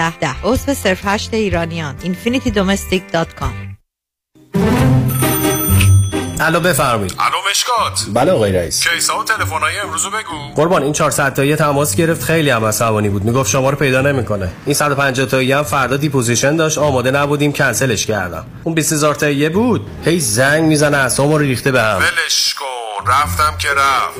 ده. ده عضو صرف هشت ایرانیان. infinitydomestic.com الو بفرمایید. الو مشکات. بله آقای رئیس. case ا و تلفن‌های امروز بگو. قربان این 400 تایی تماس گرفت. خیلی هم عصبانی بود. می‌گفت شما رو پیدا نمی‌کنه. این 150 تایی هم فردا deposition داشت. آماده نبودیم. کنسلش کردم. اون 20000 تایی بود. هی زنگ می‌زنه اسمو رو ریخته به هم. ولش کن. رفتم که رفت.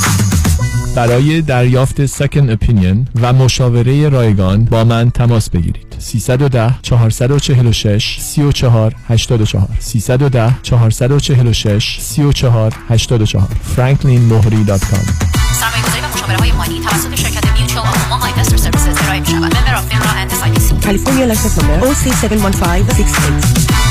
برای دریافت second opinion و مشاوره رایگان با من تماس بگیرید 310 446 34 84 310 446 34 84 franklinmohri.com سرمایه‌گذاری و مشاوره های مالی توسط شرکت Mutual of Omaha Investor Services ارائه می شود. member of FINRA and SIPC. California license number OC71568.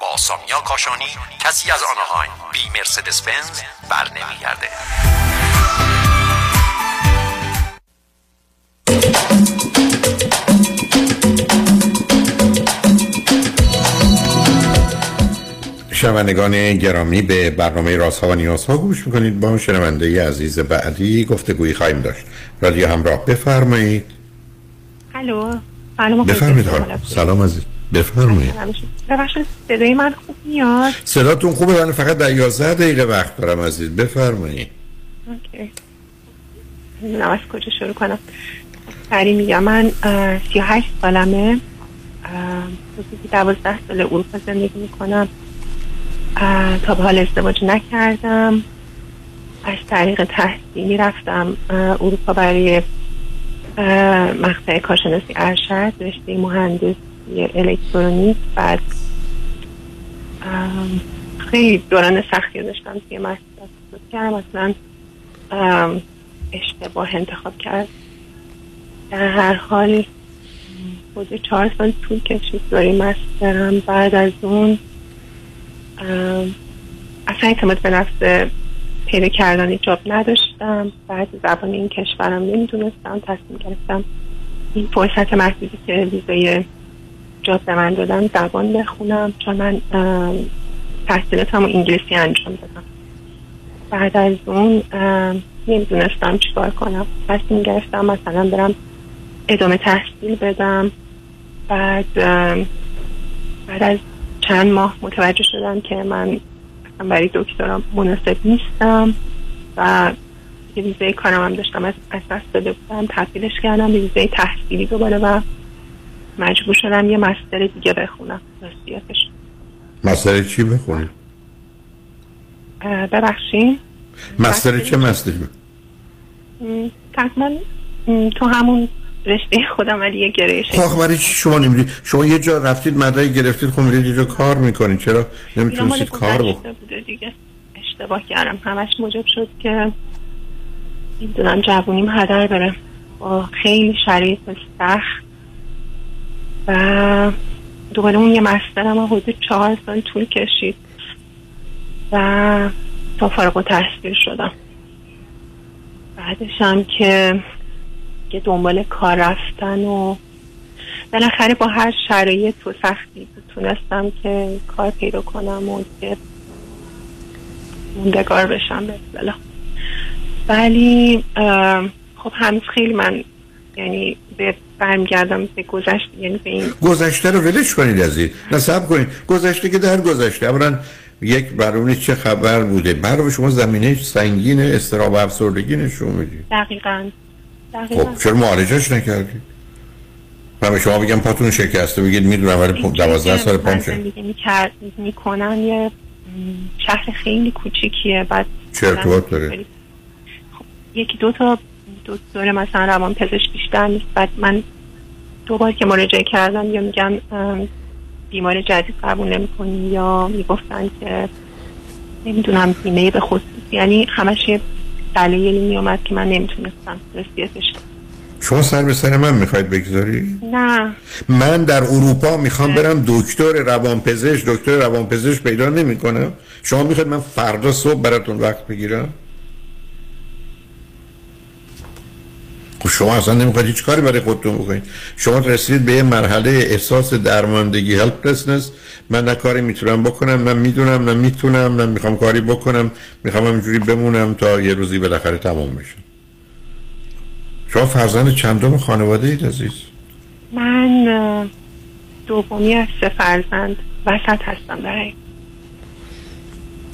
با سامیا کاشانی کسی از آنهایم. بی مرسدس بنز بر نمیگرده شنوندگان گرامی به برنامه راست ها و نیاز ها گوش می‌کنید. با شنونده عزیز بعدی گفتگویی خواهیم داشت. رادیو همراه بفرمایید. الو. بفرمایید سلام عزیز. بفرمایید. ببخشید صدای من خوب میاد؟ صداتون خوبه من فقط در 11 دقیقه وقت دارم عزیز. بفرمایید. اوکی. نمی‌دونم از کجا شروع کنم؟ سری میگم. من 38 سالمه. حدودی 12 سال اروپا زندگی می‌کنم. تا به حال ازدواج نکردم. از طریق تحصیلی رفتم اروپا برای مقطع کارشناسی ارشد رشته مهندسی الکترونیک بعد خیلی دوران سختی داشتم که مستر کردم. اصلا اشتباه انتخاب کرد. در هر حال حدود چهار سال طول کشید داری مسترم. بعد از اون اصلا اعتماد به نفس پیدا کردن جاب نداشتم. بعد زبان این کشورم نمی‌دونستم تصمیم گرفتم این فرصت محدودی که ویزای جاب به من دادم زبان بخونم چون من تحصیلاتم انگلیسی انجام دادم. بعد از اون نمی‌دونستم چیکار کنم. تصمیم گرفتم مثلا برم ادامه تحصیل بدم. بعد بعد از چند ماه متوجه شدم که من برای دکترم مناسب نیستم و یه ویزه کارم هم داشتم از دست داده بودم تحصیلش کردم ویزه تحصیلی دوباره و مجبور شدم یه مستر دیگه بخونم. راستیتش مستر چی بخونی؟ ببخشین. مستر چه مستری؟ تقریبا تو همون رشته خودم ولی یه گرایش خب برای چی شما نمی‌دید شما یه جا رفتید مدرک گرفتید خب میرید یه جا کار می‌کنید. چرا نمی‌تونستید کار بکنید دیگه. اشتباه کردم. همش موجب شد که می‌دونم جوونیم هدر بره با خیلی شرایط سخت. و دوباره اون یه مسترم حدود چهار سال طول کشید و تا فارغ و تحصیل شدم. بعدش هم که که دنبال کار رفتن و بالاخره با هر شرایط و سختی تونستم که کار پیدا کنم و که موندگار بشم به ولی خب هنوز خیلی من یعنی به برمیگردم به گذشته یعنی به این. گذشته رو ولش کنید از این نصب کنید. گذشته که در گذشته. اولا یک برونی چه خبر بوده؟ برای شما زمینه سنگین استراب افسردگی نشون می‌دید دقیقاً. خب چرا معالجش نکردید؟ من به شما بگم پاتون شکسته. بگید می‌دونم ولی 12 سال پام زندگی می‌کنن یه شهر خیلی کوچیکیه. بعد چه ارتباط داره؟ خب یکی دو تا دکتر مثلا روان پزشک بیشتر نیست. بعد من دو بار که مراجعه کردم یا میگم بیمار جدید قبول نمی‌کنی یا می‌گفتن که نمی‌دونم بیمه به خصوص. یعنی همش یه دلایلی میومد که من نمی‌تونستم رسیتش شما سر به سر من می‌خواید بگذاری؟ نه. من در اروپا می‌خوام برم دکتر روانپزشک. دکتر روانپزشک پیدا نمی‌کنم شما می‌خواید من فردا صبح براتون وقت بگیرم؟ خب شما اصلا نمی‌خواید هیچ کاری برای خودتون بکنید. شما رسید به یه مرحله احساس درماندگی هلپلسنس من نه کاری می‌تونم بکنم نه می‌دونم نه می‌تونم نه می‌خوام کاری بکنم می‌خوام همینجوری بمونم تا یه روزی بالاخره تمام بشه. شما فرزند چندم خانواده اید عزیز؟ من دومی از سه فرزند وسط هستم برای.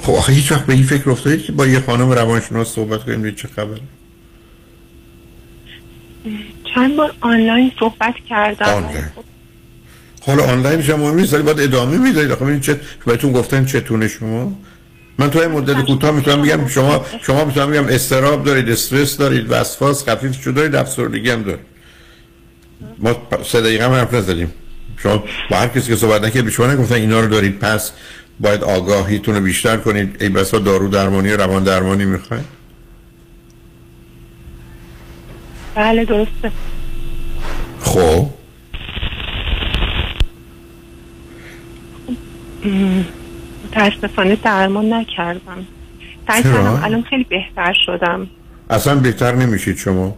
خب آخه هیچ وقت به این فکر افتادید که با یه خانم روانشناس صحبت کنیم چه خبره؟ چند بار آنلاین صحبت کردم. آنلاین. حالا آنلاینش هم مهم نیست ولی باید ادامه می‌دهید. آخه ببینید چه بهتون گفتن چتونه شما؟ من تو این مدت کوتاه می‌تونم بگم شما شما می‌تونم بگم استراب دارید استرس دارید وسواس خفیف شده دارید افسردگی هم دارید. ما سه دقیقه هم حرف نزدیم. شما با هر کسی که صحبت نکرد به شما نگفتن اینا رو دارید پس باید آگاهیتون رو بیشتر کنید. ای بسا دارو درمانی روان درمانی می‌خواید؟ بله درسته. خب. متاسفانه درمان نکردم. سعی؟ کردم الان خیلی بهتر شدم. اصلا بهتر نمیشید شما؟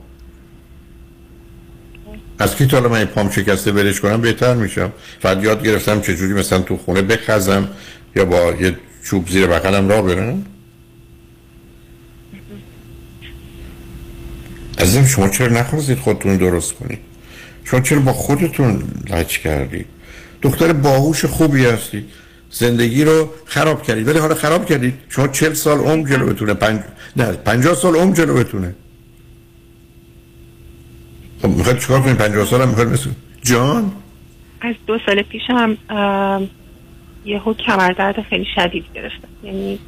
از کی تا من یه پام شکسته برش کنم بهتر میشم. فقط یاد گرفتم چجوری مثلا تو خونه بخزم یا با یه چوب زیر بغلم راه برم؟ عزیزم شما چرا نخواستید خودتون درست کنید؟ شما چرا با خودتون لج کردید دختر باهوش خوبی هستید زندگی رو خراب کردید ولی حالا خراب کردید شما چل سال عمر جلوتونه پنج... نه پنجاه سال عمر جلوتونه خب می‌خواید چیکار کنید پنجاه سال هم می‌خواید مثل جان؟ از دو سال پیشم ام، یهو کمردرد خیلی شدید گرفتم. یعنی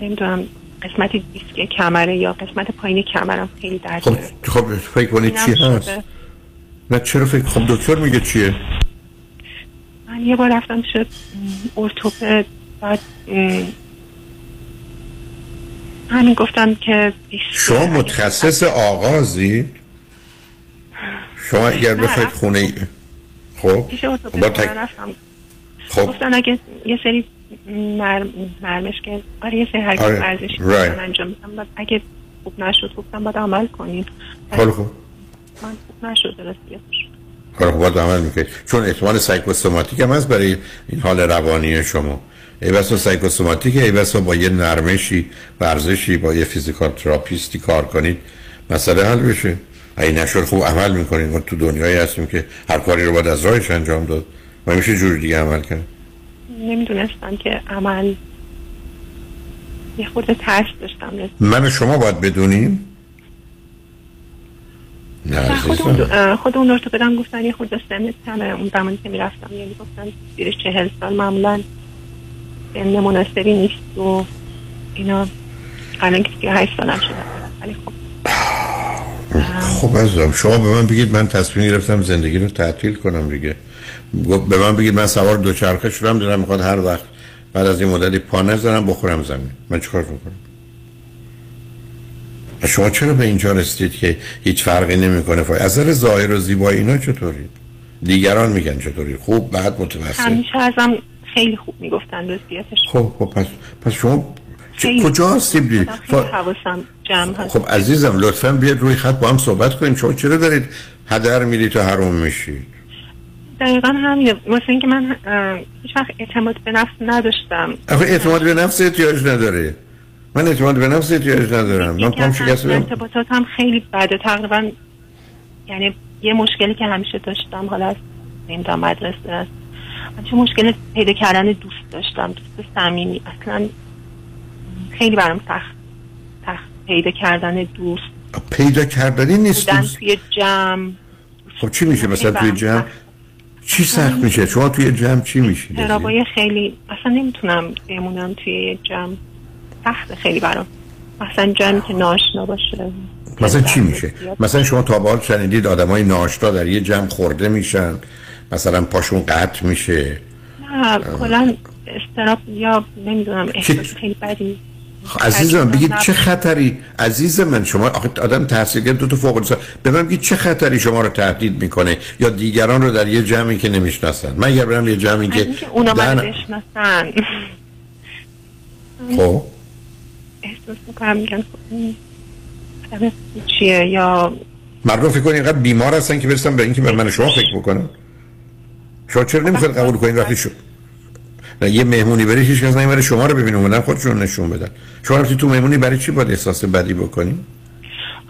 نمی‌دونم قسمت دیسک کمره یا قسمت پایین کمرم خیلی درد خب خب فکر کنید چی هست؟ شده. نه چرا فکر خب دکتر میگه چیه؟ من یه بار رفتم شد ارتوپد بعد همین گفتم که شما متخصص آغازی؟ شما اگر بخواید خونه خب با تک... رفتم. خب. گفتن اگه یه سری نرم نرمش که آره یه سری حرکت آره، ورزشی right. انجام میدم اگه خوب نشد گفتم باید عمل کنین خب خب من خوب نشد درست باید عمل می‌کنید چون احتمال سایکوسوماتیک هم هست برای این حال روانی شما. ای بسا سایکوسوماتیک ای بسا با یه نرمشی ورزشی با یه فیزیکال تراپیستی کار کنید مسئله حل بشه. اگه نشد خوب عمل می‌کنید. ما تو دنیایی هستیم که هر کاری رو باید از راهش انجام داد. و میشه جور دیگه عمل کرد. نمی‌دونستم که عمل یه خورده ترس داشتم. من و شما باید بدونیم؟ نه خود اون, خود اون ارتوپدم گفتن یه خورده سنت کمه. اون زمانی که می‌رفتم یعنی گفتن زیر چهل سال معمولا سن مناسبی نیست و اینا. الان که 38 سالم شده. ولی خب. خب عزیزم شما به من بگید من تصمیم گرفتم زندگی رو تعطیل کنم دیگه. گفت به من بگید من سوار دوچرخه شدم دارم می‌خواد هر وقت بعد از این مدتی پا نذارم بخورم زمین. من چیکار می‌کنم شما چرا به اینجا رسیدید که هیچ فرقی نمی‌کنه؟ از نظر ظاهر و زیبایی اینا چطوری؟ دیگران میگن چطوری؟ خوب بعد متوسط؟ همیشه ازم خیلی خوب می‌گفتن جزئیاتش. خب خب پس پس شما. کجا هستید؟ خیلی فا- حواسم جمع هست. خب عزیزم لطفا بیاد روی خط با هم صحبت کنیم. شما چرا دارید هدر میرید و حروم میشید دقیقا همینه واسه اینکه من هیچ وقت اعتماد به نفس نداشتم. آخه اعتماد به نفس احتیاج نداره؟ من اعتماد به نفس احتیاج ندارم؟ من پام شکسته بودم. ارتباطاتم خیلی بده. تقریبا یعنی یه مشکلی که همیشه داشتم حالا از نمی‌دونم مدرسه است. من چه مشکل پیدا کردن دوست داشتم دوست صمیمی. اصلا خیلی برام سخت سخت پیدا کردن دوست. پیدا کردنی نیست. دوست. توی جمع. خب چی میشه مثلا توی جمع؟ چی سخت میشه؟ شما توی جمع چی میشید ترابای خیلی اصلا نمی‌تونم بمونم توی یه جمع. سخت خیلی برام. مثلا جمعی که ناشنا باشه. مثلا چی میشه؟ مثلا شما تا به حال شنیدید آدمای ناشتا در یه جمع خورده میشن. مثلا پاشون قطع میشه. نه کلا استراب یا نمی‌دونم احساس خیلی بدی عزیزم بگید چه خطری؟ عزیز من شما آخه آدم تحصیل کرده دو تا فوق لیسانس به من بگید چه خطری شما رو تهدید می‌کنه یا دیگران رو در یه جمعی که نمی‌شناسن. من اگر برم یه جمعی که اونا من بشناسن. خب. احساس می‌کنم میگن خب چیه یا مردم فکر کنید اینقدر بیمار هستن که برسن به اینکه به من شما فکر بکنن. شما چرا نمی‌خواید قبول کنید؟ وقتی شو. نه یه مهمونی بری هیچ کس نمی‌بره شما رو ببینه اومدن خودشون نشون بدن. شما رفتی تو مهمونی برای چی باید احساس بدی بکنی؟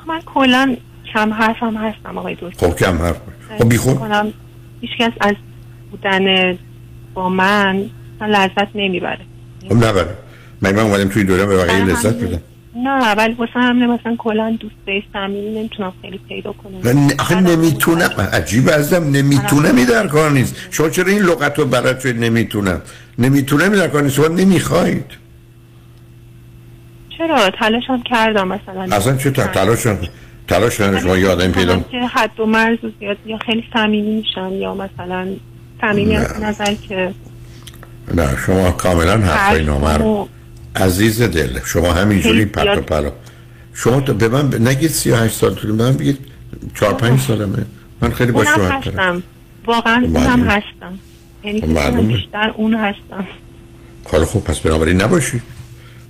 من کلا کم حرف هم هستم آقای دکتر. خب کم حرف خب بی خود؟ کنم هیچ کس از بودن با من لذت نمی‌بره. خب نبره. من من اومدم توی دورم به بقیه لذت بدم نه ولی واسه همه مثلا کلا دوسته صمیمی نمی‌تونم خیلی پیدا کنم. آخه نمی‌تونم. عجیب ازم نمی‌تونم این در کار نیست. شما چرا این لغت رو برات نمی‌تونم نمی‌تونم در کار نیست. شما نمی‌خواید. چرا؟ تلاش هم کردم مثلا. اصلا چه تلاش هم تلاش هم شما یه آدم پیدا که حد و مرز زیاد یا خیلی صمیمی میشن یا مثلا صمیمی از نظر که نه شما کاملا حرفای نامر عزیز دل. شما همینجوری پت و پلا شما تو به من نگید 38 سال طول من بگید 4 5 سالمه. من خیلی با شما هستم. واقعا اونم هستم. یعنی بیشتر اون هستم. حالا خب پس بنابراین نباشی.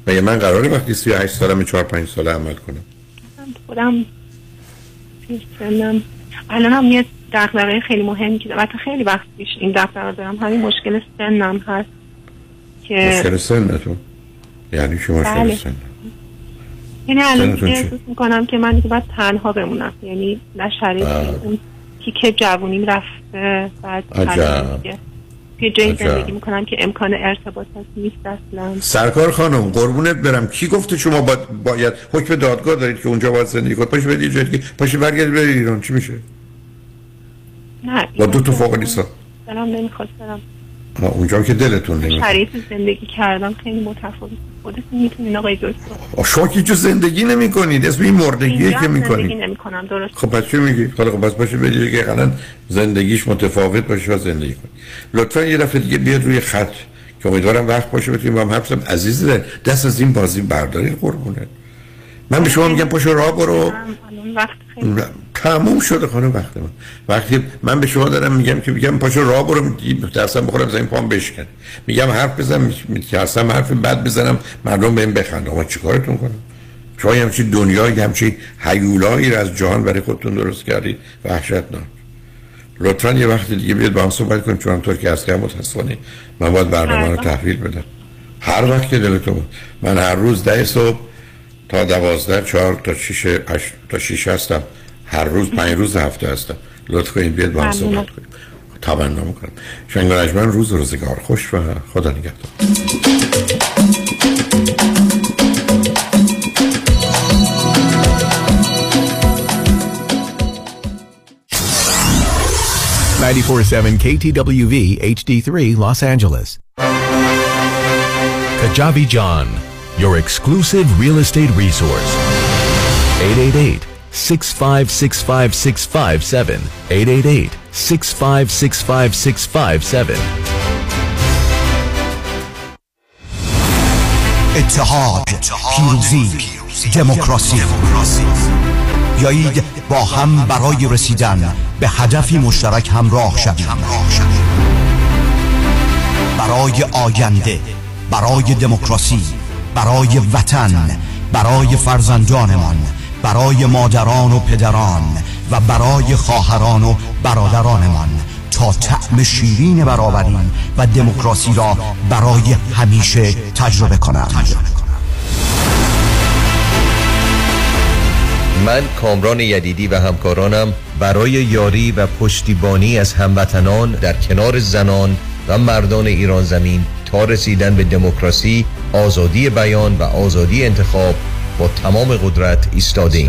مگه من قراره وقتی 38 سالمه 4 5 ساله عمل کنم؟ خودم الان هم یه دغدغه خیلی مهمی که البته خیلی وقت پیش این دغدغه دارم. همین مشکل سنم هست که مشکل سنتون؟ یعنی شما بله. سن یعنی الان احساس می‌کنم که من دیگه باید تنها بمونم. یعنی نه شریک اون تیکه جوونیم رفته بعد یه جایی زندگی می‌کنم که امکان ارتباط نیست اصلا. سرکار خانم قربونت برم. کی گفته شما باید, باید حکم دادگاه دارید که اونجا باید زندگی کنید؟ پاش بدید جایی که پاش برگردید برید ایران. چی میشه؟ نه با دو تا فوق لیسانس دلم نمی‌خواد برم اونجا که دلتون نمی‌خواد. شرایط زندگی کردم خیلی متفاوت. خودتون می‌تونین آقای دکتر. شما که جو زندگی نمی کنید اسم این مردگیه که می زندگی نمی کنم درست. خب پس چی میگی؟ حالا خب بس باشه بدید که قلن زندگیش متفاوت باشه و زندگی کنید لطفا یه دفعه دیگه بیاد روی خط که امیدوارم وقت باشه بتونیم با هم حرف بزنیم. عزیز دست از این بازی بردارید قربونه من به شما میگم پاشو راه برو. تموم شده خانم وقت من وقتی من به شما دارم میگم که میگم پاشو راه برو درسم بخورم زمین پام بشکن. میگم حرف بزنم میترسم حرف بد بزنم مردم بهم بخندن. ما چیکارتون کنم؟ شما همچین دنیای همچین حیولایی رو از جهان برای خودتون درست کردید وحشتناک. لطفا یه وقت دیگه بیاد با هم صحبت کنیم چون طور که از کم متاسفانه من باید برنامه رو تحویل بدم. هر وقت که دلتون من هر روز ده صبح تا دوازده چهار تا شیش تا شیش هستم. هر روز پنج روز هفته هستم. لطف کنید بیاد با هم صحبت کنیم. تمنا می‌کنم. شنگ من روز روزگار. خوش و خدا نگهدار. Ninety-four-seven KTWV HD3 Los Angeles. Kajabi John. Your exclusive real estate resource. 888 6565657 888 6565657 اتحاد پیروزی دموکراسی بیایید با هم برای رسیدن به هدفی مشترک همراه شویم. برای آینده برای دموکراسی. برای وطن برای فرزندانمان برای مادران و پدران و برای خواهران و برادرانمان. تا طعم شیرین برابری و دموکراسی را برای همیشه تجربه کنند. من کامران یدیدی و همکارانم برای یاری و پشتیبانی از هموطنان در کنار زنان و مردان ایران زمین تا رسیدن به دموکراسی، آزادی بیان و آزادی انتخاب با تمام قدرت ایستادیم.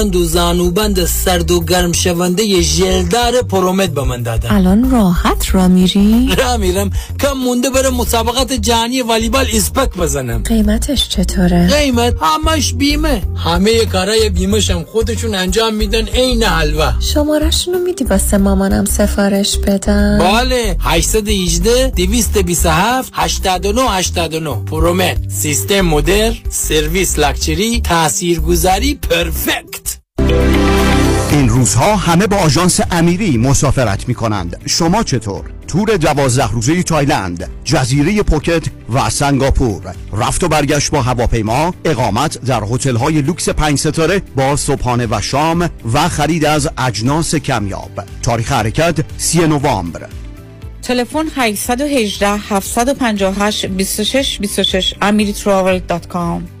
دستبند و زانوبند سرد و گرم شونده ژلدار پرومت به من دادن. الان راحت را میری؟ را میرم. کم مونده بره مسابقات جهانی والیبال اسپک بزنم. قیمتش چطوره؟ قیمت همش بیمه. همه کارای بیمه خودشون انجام میدن عین حلوا شمارشونو میدی واسه مامانم سفارش بدم بله. 818 227 89 89 پرومت سیستم مدر سرویس لاکچری تاثیرگذاری پرفکت. این روزها همه با آژانس امیری مسافرت می کنند شما چطور؟ تور دوازده روزه تایلند جزیره پوکت و سنگاپور. رفت و برگشت با هواپیما اقامت در هتل های لوکس پنج ستاره با صبحانه و شام و خرید از اجناس کمیاب. تاریخ حرکت سی نوامبر. تلفن 818 758 26 26 amiritravel.com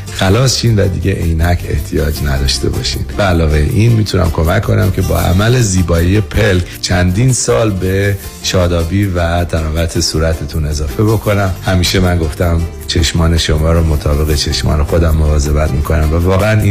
خلاص شین و دیگه عینک احتیاج نداشته باشین. به علاوه این می‌تونم کمک کنم که با عمل زیبایی پلک چندین سال به شادابی و طراوت صورتتون اضافه بکنم. همیشه من گفتم چشمان شما رو مطابق چشمان خودم مواظبت می‌کنم و واقعا